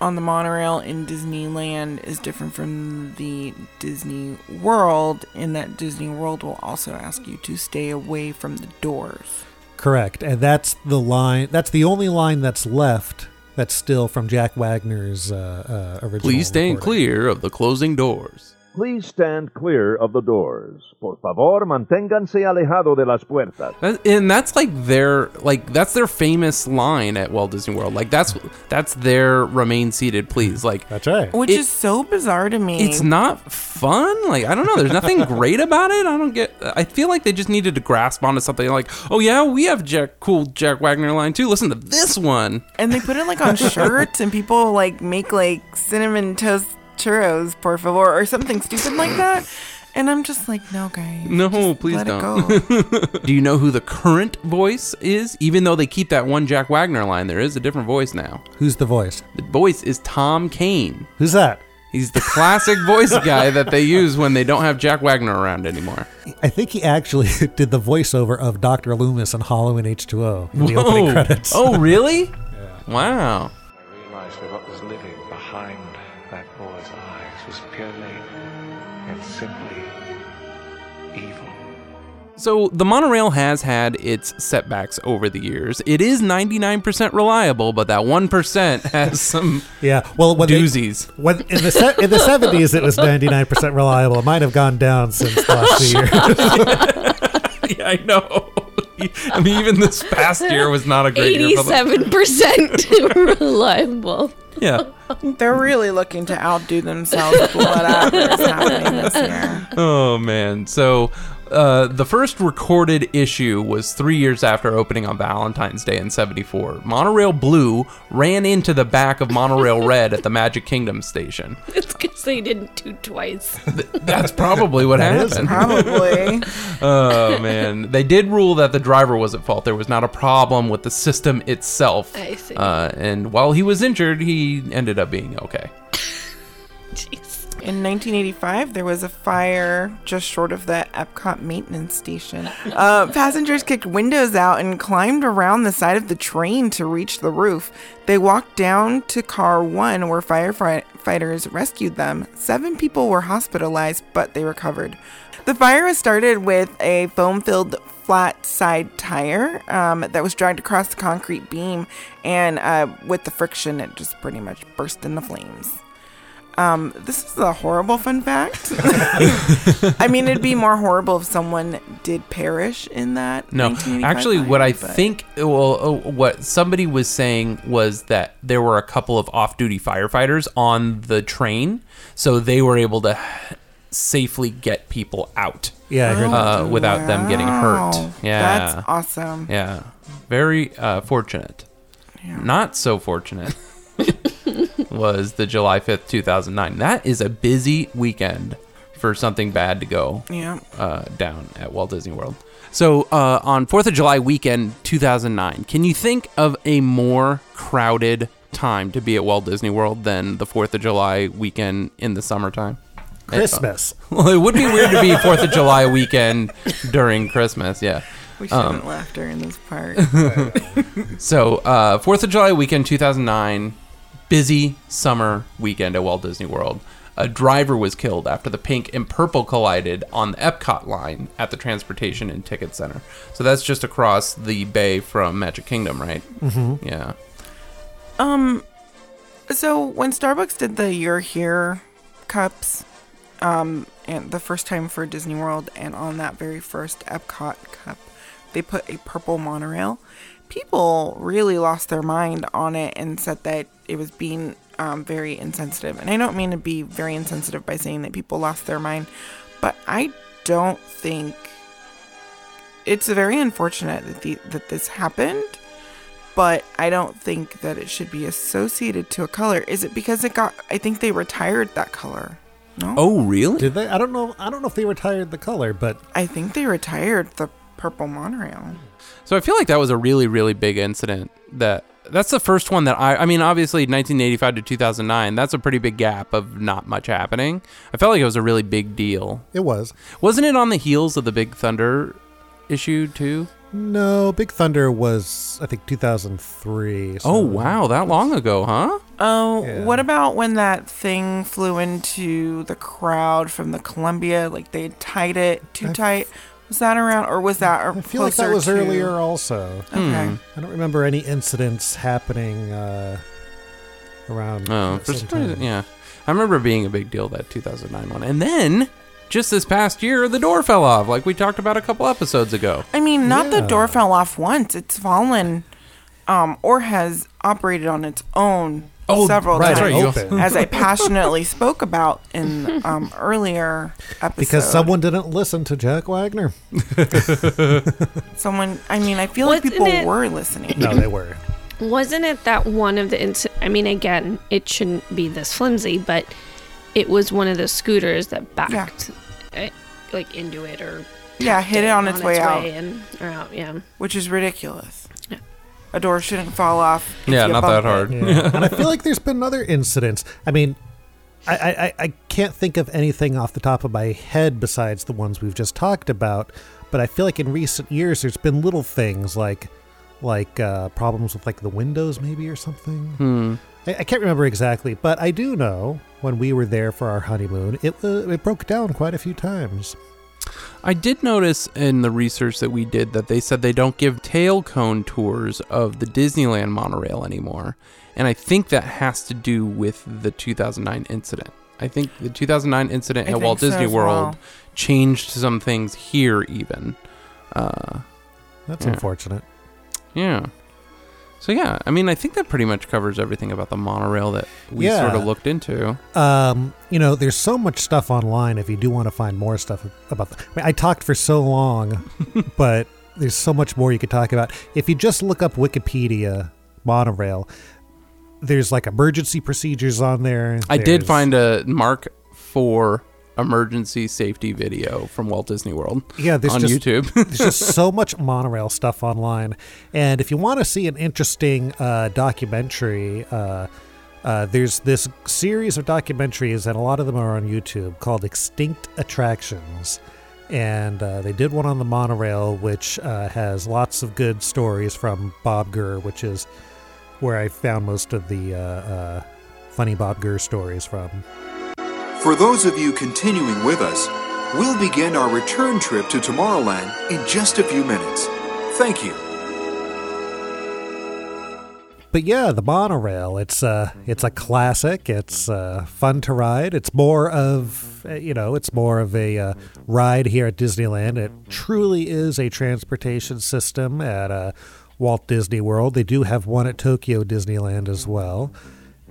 Speaker 9: on the monorail in Disneyland is different from the Disney World in that Disney World will also ask you to stay away from the doors.
Speaker 7: Correct, and that's the line. That's the only line that's left. That's still from Jack Wagner's uh, uh, original.
Speaker 8: Please stand
Speaker 7: recording.
Speaker 8: clear of the closing doors.
Speaker 1: Please stand clear of the doors. Por favor, manténganse alejado de las puertas.
Speaker 8: And that's like their like that's their famous line at Walt Disney World. Like that's that's their remain seated, please. Like
Speaker 7: That's right.
Speaker 9: Which
Speaker 8: It-
Speaker 9: is so bizarre to me.
Speaker 8: it's not fun. Like I don't know. There's nothing *laughs* great about it. I don't get. I feel like they just needed to grasp onto something. Like oh yeah, we have Jack cool Jack Wagner line too. Listen to this one.
Speaker 9: and they put it like on *laughs* shirts and people like make like cinnamon toast churros por favor or something stupid like that and i'm just like no guys
Speaker 8: No, please
Speaker 9: let
Speaker 8: don't.
Speaker 9: go. *laughs*
Speaker 8: Do you know who the current voice is? Even though they keep that one Jack Wagner line, there is a different voice now.
Speaker 7: Who's the voice?
Speaker 8: The voice is Tom Kane.
Speaker 7: Who's that?
Speaker 8: He's the classic voice *laughs* guy that they use when they don't have Jack Wagner around anymore.
Speaker 7: I think he actually *laughs* did the voiceover of Dr. Loomis in Halloween H2O in the opening credits.
Speaker 8: Oh, really? Wow.
Speaker 16: That boy's eyes was purely and simply evil.
Speaker 8: So the monorail has had its setbacks over the years. It is 99% reliable, but that 1% *laughs* has some
Speaker 7: Yeah, well, when they-
Speaker 8: doozies.
Speaker 7: when in the se- in the seventies, it was ninety nine percent reliable. It might have gone down since the last *laughs* few years. *laughs*
Speaker 8: yeah, I know. I mean, even this past year was not a great year. for the-
Speaker 10: Eighty-seven percent reliable.
Speaker 8: Yeah. *laughs*
Speaker 9: they're really looking to outdo themselves with whatever is happening this year
Speaker 8: Oh man. So Uh, the first recorded issue was three years after opening on Valentine's Day in 74. Monorail Blue ran into the back of Monorail Red at the Magic Kingdom station.
Speaker 10: It's because they didn't do twice.
Speaker 8: That's probably what
Speaker 7: That is
Speaker 8: happened.
Speaker 9: Probably. *laughs*
Speaker 8: oh, man. They did rule that the driver was at fault. There was not a problem with the system itself.
Speaker 10: I see.
Speaker 8: Uh, and while he was injured, he ended up being okay. *laughs*
Speaker 9: In 1985, there was a fire just short of the Epcot maintenance station. Uh, passengers kicked windows out and climbed around the side of the train to reach the roof. They walked down to car one, where firefighters rescued them. Seven people were hospitalized, but they recovered. The fire was started with a foam filled flat side tire um, that was dragged across the concrete beam, and uh, with the friction, it just pretty much burst into flames. Um, this is a horrible fun fact. *laughs* I mean, it'd be more horrible if someone did perish in that.
Speaker 8: No,
Speaker 9: 1985
Speaker 8: actually, what I
Speaker 9: but-
Speaker 8: think, well, oh, what somebody was saying was that there were a couple of off-duty firefighters on the train, so they were able to safely get people out.
Speaker 7: Yeah, I heard
Speaker 8: uh,
Speaker 7: that.
Speaker 8: without them getting hurt. Yeah,
Speaker 9: that's awesome.
Speaker 8: Yeah, very uh, fortunate. Not so fortunate *laughs* was the July fifth, two thousand nine. That is a busy weekend for something bad to go
Speaker 9: Yeah.
Speaker 8: uh, down at Walt Disney World. So uh, on Fourth of July weekend, two thousand nine, can you think of a more crowded time to be at Walt Disney World than the Fourth of July weekend in the summertime?
Speaker 7: Christmas. *laughs*
Speaker 8: Well, it would be weird to be Fourth of July weekend during Christmas. Yeah.
Speaker 9: We shouldn't
Speaker 8: Um,
Speaker 9: laugh during this part. *laughs*
Speaker 8: so, uh, Fourth of July weekend, 2009, busy summer weekend at Walt Disney World. A driver was killed after the pink and purple collided on the Epcot line at the Transportation and Ticket Center. So that's just across the bay from Magic Kingdom, right?
Speaker 7: Mhm.
Speaker 8: Yeah.
Speaker 9: Um, so when Starbucks did the You're Here cups, um, and the first time for Disney World, and on that very first Epcot cup, they put a purple monorail. People really lost their mind on it and said that it was being um, very insensitive. And I don't mean to be very insensitive by saying that people lost their mind, but I don't think it's very unfortunate that the, that this happened but I don't think that it should be associated to a color. Is it because it got? I think they retired that color. No.
Speaker 8: Oh, really?
Speaker 7: Did they? I don't know. I don't know if they retired the color, but
Speaker 9: I think they retired the purple monorail.
Speaker 8: So I feel like that was a really, really big incident. That that's the first one that I. I mean, obviously, 1985 to 2009. That's a pretty big gap of not much happening. I felt like it was a really big deal.
Speaker 7: it was.
Speaker 8: Wasn't it on the heels of the Big Thunder issue too?
Speaker 7: No, Big Thunder was I think 2003. so-
Speaker 8: Oh wow, that long ago, huh?
Speaker 9: Oh,
Speaker 7: Yeah.
Speaker 9: what about when that thing flew into the crowd from the Columbia? Like they tied it too tight. Was that around, or was that?
Speaker 7: I feel like that was
Speaker 9: to-
Speaker 7: earlier also.
Speaker 8: Hmm.
Speaker 9: Okay.
Speaker 7: I don't remember any incidents happening uh, around.
Speaker 8: Oh,
Speaker 7: that
Speaker 8: for
Speaker 7: same
Speaker 8: some reason,
Speaker 7: time.
Speaker 8: yeah. I remember being a big deal that 2009 one, and then just this past year, the door fell off, like we talked about a couple episodes ago.
Speaker 9: I mean, not the door fell off once. It's fallen, um, or has operated on its own
Speaker 8: Oh,
Speaker 9: several
Speaker 7: right,
Speaker 9: times,
Speaker 7: open.
Speaker 9: as I *laughs* passionately spoke about in *laughs* um, earlier episodes.
Speaker 7: Because someone didn't listen to Jack Wagner. *laughs*
Speaker 9: someone, I mean, I feel like
Speaker 10: Wasn't
Speaker 9: people
Speaker 10: it-
Speaker 9: were listening.
Speaker 7: No, they were.
Speaker 10: Wasn't it that one of the inci- I mean, again, it shouldn't be this flimsy, but it was one of the scooters that backed, eh, like into it or
Speaker 9: Yeah, hit it on its way out.
Speaker 10: and or out. Yeah.
Speaker 9: which is ridiculous. A door shouldn't fall off.
Speaker 8: Yeah, not that hard.
Speaker 7: Yeah. *laughs* and I feel like there's been other incidents. I mean, I, I, I- I can't think of anything off the top of my head besides the ones we've just talked about. But I feel like in recent years, there's been little things like like uh, problems with like the windows, maybe or something.
Speaker 8: Hmm.
Speaker 7: I, I can't remember exactly, but I do know when we were there for our honeymoon, it uh, it broke down quite a few times.
Speaker 8: I did notice in the research that we did that they said they don't give tail cone tours of the Disneyland monorail anymore. And I think that has to do with the 2009 incident. I think the 2009 incident
Speaker 9: I
Speaker 8: at Walt
Speaker 9: so
Speaker 8: Disney World
Speaker 9: well.
Speaker 8: changed some things here, even. Uh,
Speaker 7: That's
Speaker 8: Yeah.
Speaker 7: unfortunate.
Speaker 8: yeah. So yeah, I mean, I think that pretty much covers everything about the monorail that we
Speaker 7: Yeah.
Speaker 8: sort of looked into.
Speaker 7: Um, you know, there's so much stuff online if you do want to find more stuff about. The, I, mean, I talked for so long, *laughs* but there's so much more you could talk about. If you just look up Wikipedia monorail, there's like emergency procedures on there.
Speaker 8: I did find a Mark IV emergency safety video from Walt Disney World.
Speaker 7: yeah, there's
Speaker 8: on
Speaker 7: just,
Speaker 8: YouTube. *laughs*
Speaker 7: there's just so *laughs* much monorail stuff online, and if you want to see an interesting uh, documentary, uh, uh, there's this series of documentaries, and a lot of them are on YouTube called Extinct Attractions. And uh, they did one on the monorail, which uh, has lots of good stories from Bob Gurr, which is where I found most of the uh, uh, funny Bob Gurr stories from.
Speaker 14: For those of you continuing with us, we'll begin our return trip to Tomorrowland in just a few minutes. Thank you.
Speaker 7: But yeah, the monorail. It's uh it's a classic. It's uh, fun to ride. It's more of uh, you know, it's more of a uh, ride here at Disneyland. It truly is a transportation system at uh, Walt Disney World. They do have one at Tokyo Disneyland as well.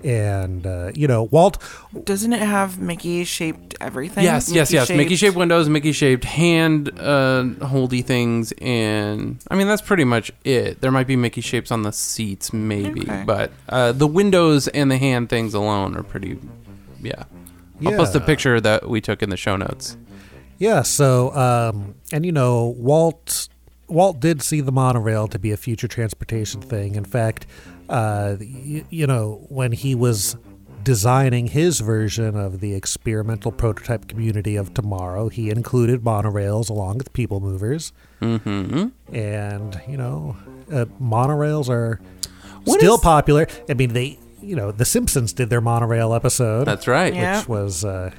Speaker 7: And uh, you know, Walt
Speaker 9: Doesn't it have Mickey shaped everything?
Speaker 8: Yes, yes, yes. Mickey
Speaker 9: shaped-
Speaker 8: shaped windows, Mickey shaped hand uh, holdy things, and I mean that's pretty much it. There might be Mickey shapes on the seats, maybe,
Speaker 9: Okay.
Speaker 8: but uh, the windows and the hand things alone are pretty. Yeah, I'll post a picture that we took in the show notes.
Speaker 7: Yeah, so um, and you know, Walt Walt did see the monorail to be a future transportation thing. In fact, uh, you, you know, when he was designing his version of the experimental prototype community of tomorrow, he included monorails along with people movers.
Speaker 8: Mm-hmm.
Speaker 7: And you know, uh, monorails are
Speaker 8: What
Speaker 7: still
Speaker 8: is-
Speaker 7: popular. I mean, they, you know, The Simpsons did their monorail episode.
Speaker 8: That's right.
Speaker 7: Which
Speaker 8: Yeah.
Speaker 7: was, uh,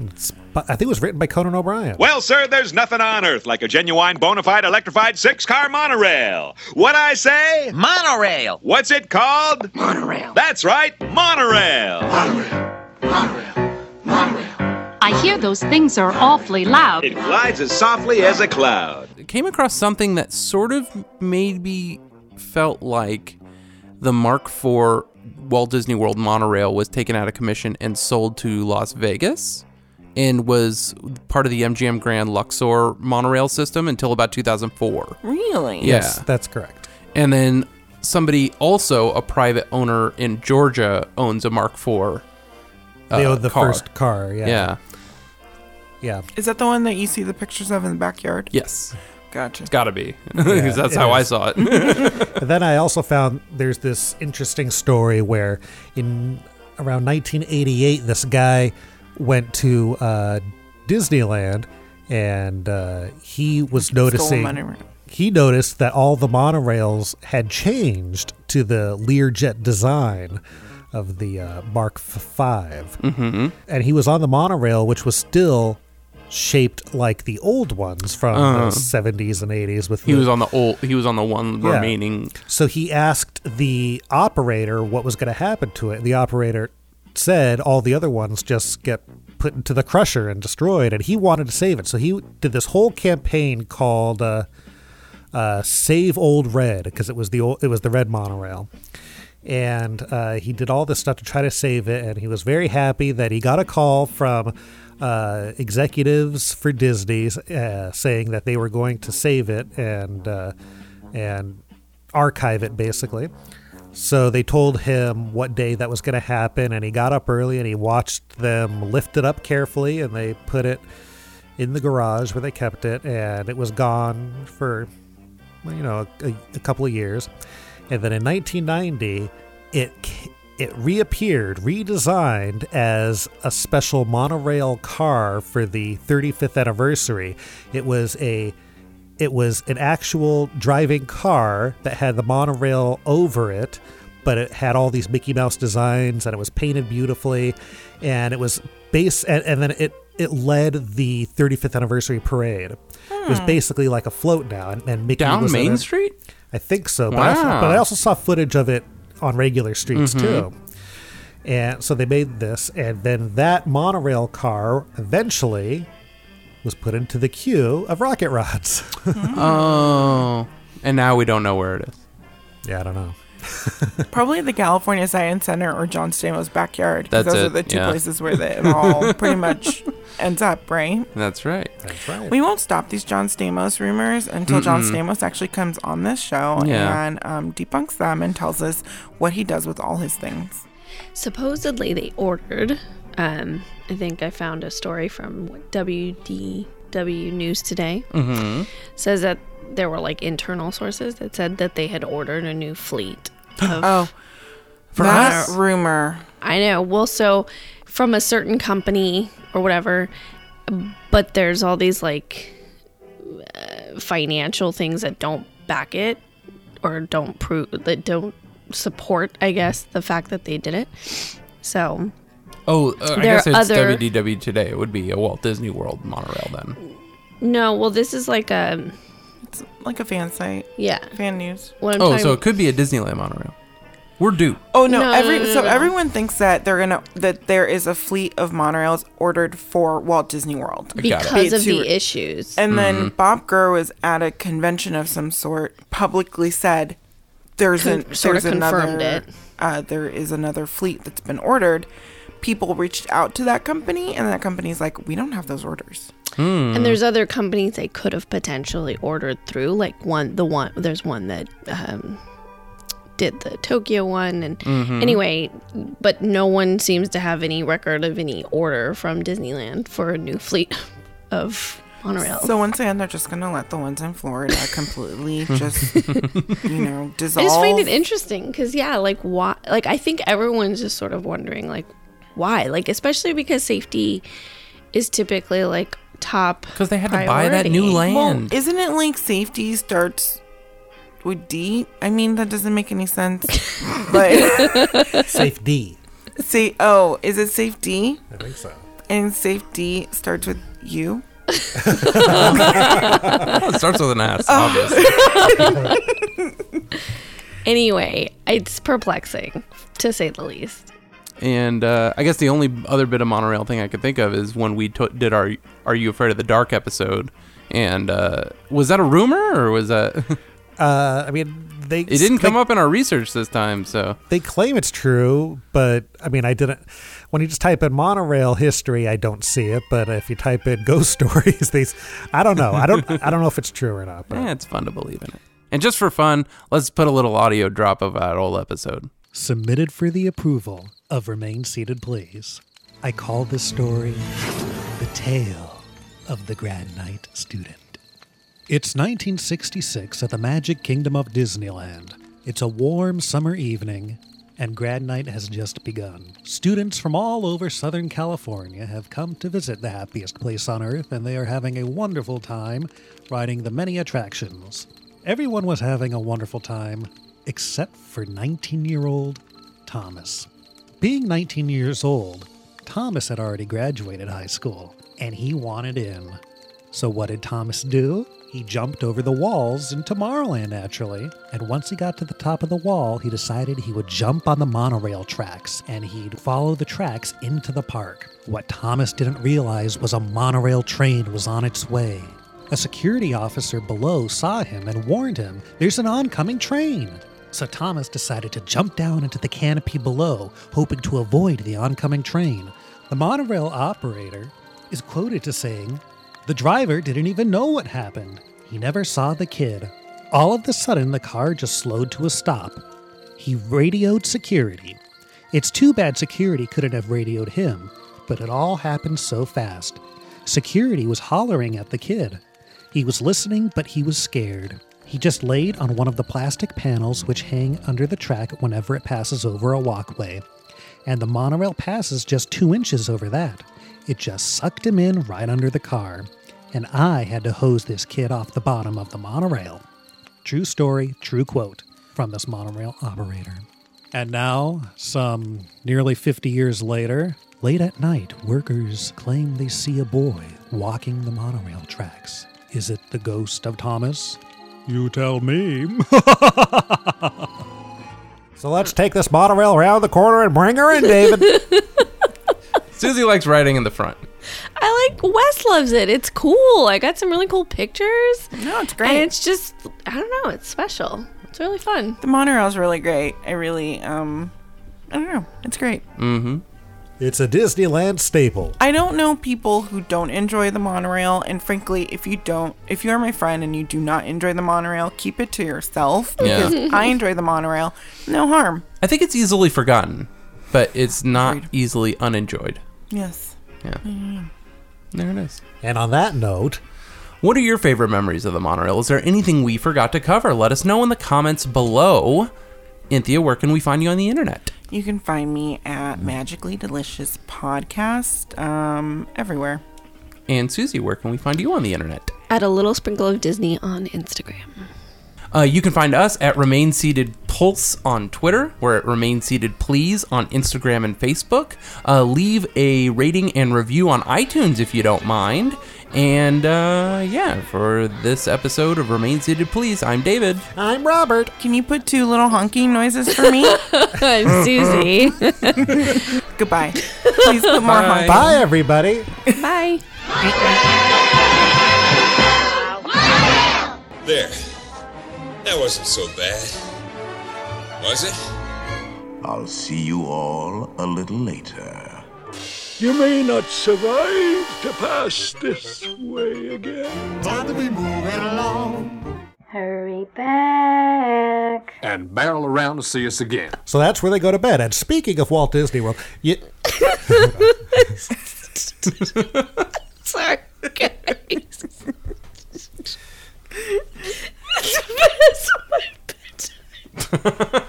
Speaker 7: it's, I think it was written by Conan O'Brien.
Speaker 17: Well, sir, there's nothing on earth like a genuine, bona fide, electrified six car monorail. What I say? Monorail. What's it called? Monorail. That's right, monorail. Monorail. Monorail.
Speaker 18: I hear those things are awfully loud.
Speaker 17: It glides as softly as a cloud.
Speaker 8: came across something that sort of made me felt like the Mark IV Walt Disney World monorail was taken out of commission and sold to Las Vegas and was part of the MGM Grand Luxor monorail system until about 2004.
Speaker 9: Really?
Speaker 8: Yeah.
Speaker 7: Yes, that's correct.
Speaker 8: And then somebody also a private owner in Georgia owns a Mark IV.
Speaker 7: They
Speaker 8: uh,
Speaker 7: owned the
Speaker 8: car.
Speaker 7: first car, yeah.
Speaker 8: Yeah.
Speaker 7: Yeah.
Speaker 9: Is that the one that you see the pictures of in the backyard?
Speaker 8: Yes.
Speaker 9: Gotcha.
Speaker 8: It's got to be *laughs* *laughs* because that's how I saw it.
Speaker 7: and *laughs* then I also found there's this interesting story where in around 1988, this guy went to uh, Disneyland and uh, he was noticing. He noticed that all the monorails had changed to the Learjet design of the uh, Mark V.
Speaker 8: Mhm.
Speaker 7: And he was on the monorail, which was still shaped like the old ones from
Speaker 8: Uh.
Speaker 7: the 70s and 80s. With
Speaker 8: he
Speaker 7: the,
Speaker 8: was on the old. He was on the one
Speaker 7: Yeah.
Speaker 8: remaining.
Speaker 7: So he asked the operator what was going to happen to it. The operator said all the other ones just get put into the crusher and destroyed, and he wanted to save it. So he did this whole campaign called uh, uh, "Save Old Red" because it was the old, it was the red monorail. And uh, he did all this stuff to try to save it, and he was very happy that he got a call from uh, executives for Disney uh, saying that they were going to save it and uh, and archive it basically. So they told him what day that was going to happen, and he got up early and he watched them lift it up carefully, and they put it in the garage where they kept it, and it was gone for you know a, a couple of years, and then in 1990 it it reappeared, redesigned as a special monorail car for the 35th anniversary. It was a it was an actual driving car that had the monorail over it, but it had all these Mickey Mouse designs and it was painted beautifully, and it was base and, and then it it led the 35th anniversary parade. It was
Speaker 8: Hmm.
Speaker 7: basically like a float now, and, and Mickey
Speaker 8: Down
Speaker 7: was
Speaker 8: Main. Street?
Speaker 7: I think so, but, I also, but I also saw footage of it on regular streets
Speaker 8: Mhm.
Speaker 7: too. And so they made this, and then that monorail car eventually was put into the queue of rocket rods. *laughs*
Speaker 8: Oh, and now we don't know where it is.
Speaker 7: Yeah, I don't know. *laughs*
Speaker 9: Probably the California Science Center or John Stamos' backyard.
Speaker 8: That's
Speaker 9: those are the two
Speaker 8: yeah.
Speaker 9: places where they, it all *laughs* pretty much ends up, right?
Speaker 8: That's right.
Speaker 7: That's right.
Speaker 9: We won't stop these John Stamos rumors until John
Speaker 8: Mm-mm.
Speaker 9: Stamos actually comes on this show
Speaker 8: Yeah.
Speaker 9: and um, debunks them and tells us what he does with all his things.
Speaker 10: Supposedly they ordered. Um, I think I found a story from what, WDW News Today.
Speaker 8: Mhm.
Speaker 10: Says that there were like internal sources that said that they had ordered a new fleet. *gasps* Of,
Speaker 9: Oh,
Speaker 10: For
Speaker 9: that
Speaker 10: us?
Speaker 9: rumor.
Speaker 10: I know. Well, so from a certain company or whatever, but there's all these like uh, financial things that don't back it or don't prove that don't support, I guess, the fact that they did it. So
Speaker 8: Oh, uh, I guess
Speaker 10: are
Speaker 8: it's
Speaker 10: other-
Speaker 8: WDW today. It would be a Walt Disney World monorail then.
Speaker 10: no, well, this is like a
Speaker 9: It's like a fan site.
Speaker 10: yeah
Speaker 9: Fan news.
Speaker 10: What I'm
Speaker 8: Oh,
Speaker 10: talking
Speaker 8: so it could be a Disneyland monorail. We're due.
Speaker 9: Oh no!
Speaker 10: No,
Speaker 9: every
Speaker 10: no, no,
Speaker 9: so
Speaker 10: no.
Speaker 9: everyone thinks that they're gonna that there is a fleet of monorails ordered for Walt Disney World
Speaker 10: because of
Speaker 9: To-
Speaker 10: the issues.
Speaker 9: And
Speaker 8: Mm-hmm.
Speaker 9: then Bob Gurr was at a convention of some sort, publicly said, "There's
Speaker 10: Con-
Speaker 9: an
Speaker 10: sort of
Speaker 9: there's another
Speaker 10: confirmed it.
Speaker 9: Uh, there is another fleet that's been ordered." People reached out to that company, and that company's like, "We don't have those orders."
Speaker 8: Hmm.
Speaker 10: And there's other companies they could have potentially ordered through, like one, the one, there's one that um, did the Tokyo one. And
Speaker 8: Mhm.
Speaker 10: anyway, but no one seems to have any record of any order from Disneyland for a new fleet of monorails.
Speaker 9: So once again, they're just gonna let the ones in Florida completely *laughs* just, you know,
Speaker 10: I
Speaker 9: dissolve.
Speaker 10: just find it interesting because, yeah, like, why? Like, I think everyone's just sort of wondering, like, why? Like, especially because safety is typically like top.
Speaker 8: Because they had to buy that new land.
Speaker 9: Well, isn't it like safety starts with D? I mean, that doesn't make any sense. *laughs* but
Speaker 7: Safe D.
Speaker 9: say, oh, is it safe D?
Speaker 7: I think so.
Speaker 9: And safe D starts with U. *laughs*
Speaker 8: it starts with an S,
Speaker 9: Oh.
Speaker 8: obviously.
Speaker 10: Anyway, it's perplexing to say the least.
Speaker 8: And uh, I guess the only other bit of monorail thing I could think of is when we to- did our "Are You Afraid of the Dark" episode. And uh, was that a rumor or was that? *laughs*
Speaker 7: Uh, I mean, they
Speaker 8: it didn't come up in our research this time, so
Speaker 7: They claim it's true, but I mean, I didn't. When you just type in monorail history, I don't see it. But if you type in ghost *laughs* stories, these, I don't know. I don't. I don't know if it's true or not. But *laughs*
Speaker 8: yeah, it's fun to believe in it. And just for fun, let's put a little audio drop of that old episode.
Speaker 7: Submitted for the approval of Remain Seated, Please. I call this story The Tale of the Grad Night Student. It's 1966 at the Magic Kingdom of Disneyland. It's a warm summer evening, and grad night has just begun. Students from all over Southern California have come to visit the happiest place on earth, and they are having a wonderful time riding the many attractions. Everyone was having a wonderful time, except for 19 year old Thomas. Being 19 years old, Thomas had already graduated high school, and he wanted in. So, what did Thomas do? He jumped over the walls in Tomorrowland, naturally. And once he got to the top of the wall, he decided he would jump on the monorail tracks and he'd follow the tracks into the park. What Thomas didn't realize was a monorail train was on its way. A security officer below saw him and warned him there's an oncoming train. So Thomas decided to jump down into the canopy below, hoping to avoid the oncoming train. The monorail operator is quoted as saying, The driver didn't even know what happened. He never saw the kid. All of a sudden, the car just slowed to a stop. He radioed security. It's too bad security couldn't have radioed him, but it all happened so fast. Security was hollering at the kid. He was listening, but he was scared. He just laid on one of the plastic panels which hang under the track whenever it passes over a walkway. And the monorail passes just two inches over that. It just sucked him in right under the car. And I had to hose this kid off the bottom of the monorail. True story, true quote from this monorail operator. And now, some nearly 50 years later, late at night, workers claim they see a boy walking the monorail tracks. Is it the ghost of Thomas? You tell me. *laughs* so let's take this monorail around the corner and bring her in, David. *laughs*
Speaker 8: Susie likes riding in the front.
Speaker 10: I like Wes loves it. It's cool. I got some really cool pictures.
Speaker 9: No, it's great.
Speaker 10: And it's just I don't know, it's special. It's really fun.
Speaker 9: The monorail's really great. I really, um, I don't know. It's great.
Speaker 8: Mm-hmm.
Speaker 7: It's a Disneyland staple.
Speaker 9: I don't know people who don't enjoy the monorail, and frankly, if you don't, if you are my friend and you do not enjoy the monorail, keep it to yourself
Speaker 8: Yeah.
Speaker 9: because I enjoy the monorail. No harm.
Speaker 8: I think it's easily forgotten, but it's not easily unenjoyed.
Speaker 9: Yes.
Speaker 8: Yeah.
Speaker 9: Mm.
Speaker 8: There it is.
Speaker 7: And on that note,
Speaker 8: what are your favorite memories of the monorail? Is there anything we forgot to cover? Let us know in the comments below. Anthea, where can we find you on the internet?
Speaker 9: You can find me at Magically Delicious Podcast um, everywhere.
Speaker 8: And Susie, where can we find you on the internet?
Speaker 10: At a little sprinkle of Disney on Instagram.
Speaker 8: Uh, you can find us at Remain Seated Pulse on Twitter. We're at Remain Seated Please on Instagram and Facebook. Uh, leave a rating and review on iTunes if you don't mind. And uh, yeah, for this episode of Remain Seated Please, I'm David.
Speaker 7: I'm Robert.
Speaker 9: Can you put two little honking noises for me?
Speaker 10: I'm *laughs* Susie. *laughs*
Speaker 9: Goodbye. Please put more honking.
Speaker 7: Bye, everybody.
Speaker 10: Bye.
Speaker 19: There. That wasn't so bad. Was it?
Speaker 2: I'll see you all a little later.
Speaker 4: You may not survive to pass this way again.
Speaker 20: Time to be moving along.
Speaker 21: Hurry back.
Speaker 4: And barrel around to see us again.
Speaker 7: So that's where they go to bed. And speaking of Walt Disney World, you,
Speaker 10: Sorry, guys.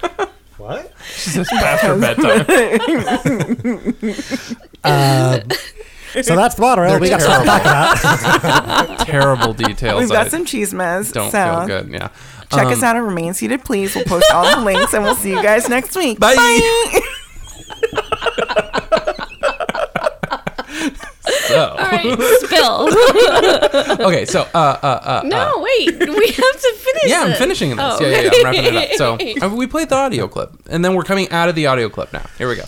Speaker 10: *laughs* *laughs*
Speaker 7: what?
Speaker 8: She says past her bedtime. *laughs*
Speaker 7: Um, so that's the monorail. We got stuff to talk about. *laughs*
Speaker 8: Terrible details.
Speaker 9: We've got
Speaker 8: I
Speaker 9: some cheese mess.
Speaker 8: Don't
Speaker 9: so
Speaker 8: feel good. Yeah.
Speaker 9: Check
Speaker 8: Um,
Speaker 9: us out at Remain Seated, please. We'll post all the links and we'll see you guys next week.
Speaker 8: Bye. *laughs* So. *laughs*
Speaker 10: All right, spill. *laughs*
Speaker 8: okay, so uh, uh, uh,
Speaker 10: no,
Speaker 8: uh,
Speaker 10: wait. We have to finish.
Speaker 8: yeah, I'm finishing this.
Speaker 10: Oh.
Speaker 8: Yeah, yeah, yeah, I'm wrapping it up. So *laughs* uh, we played the audio clip, and then we're coming out of the audio clip now. Here we go.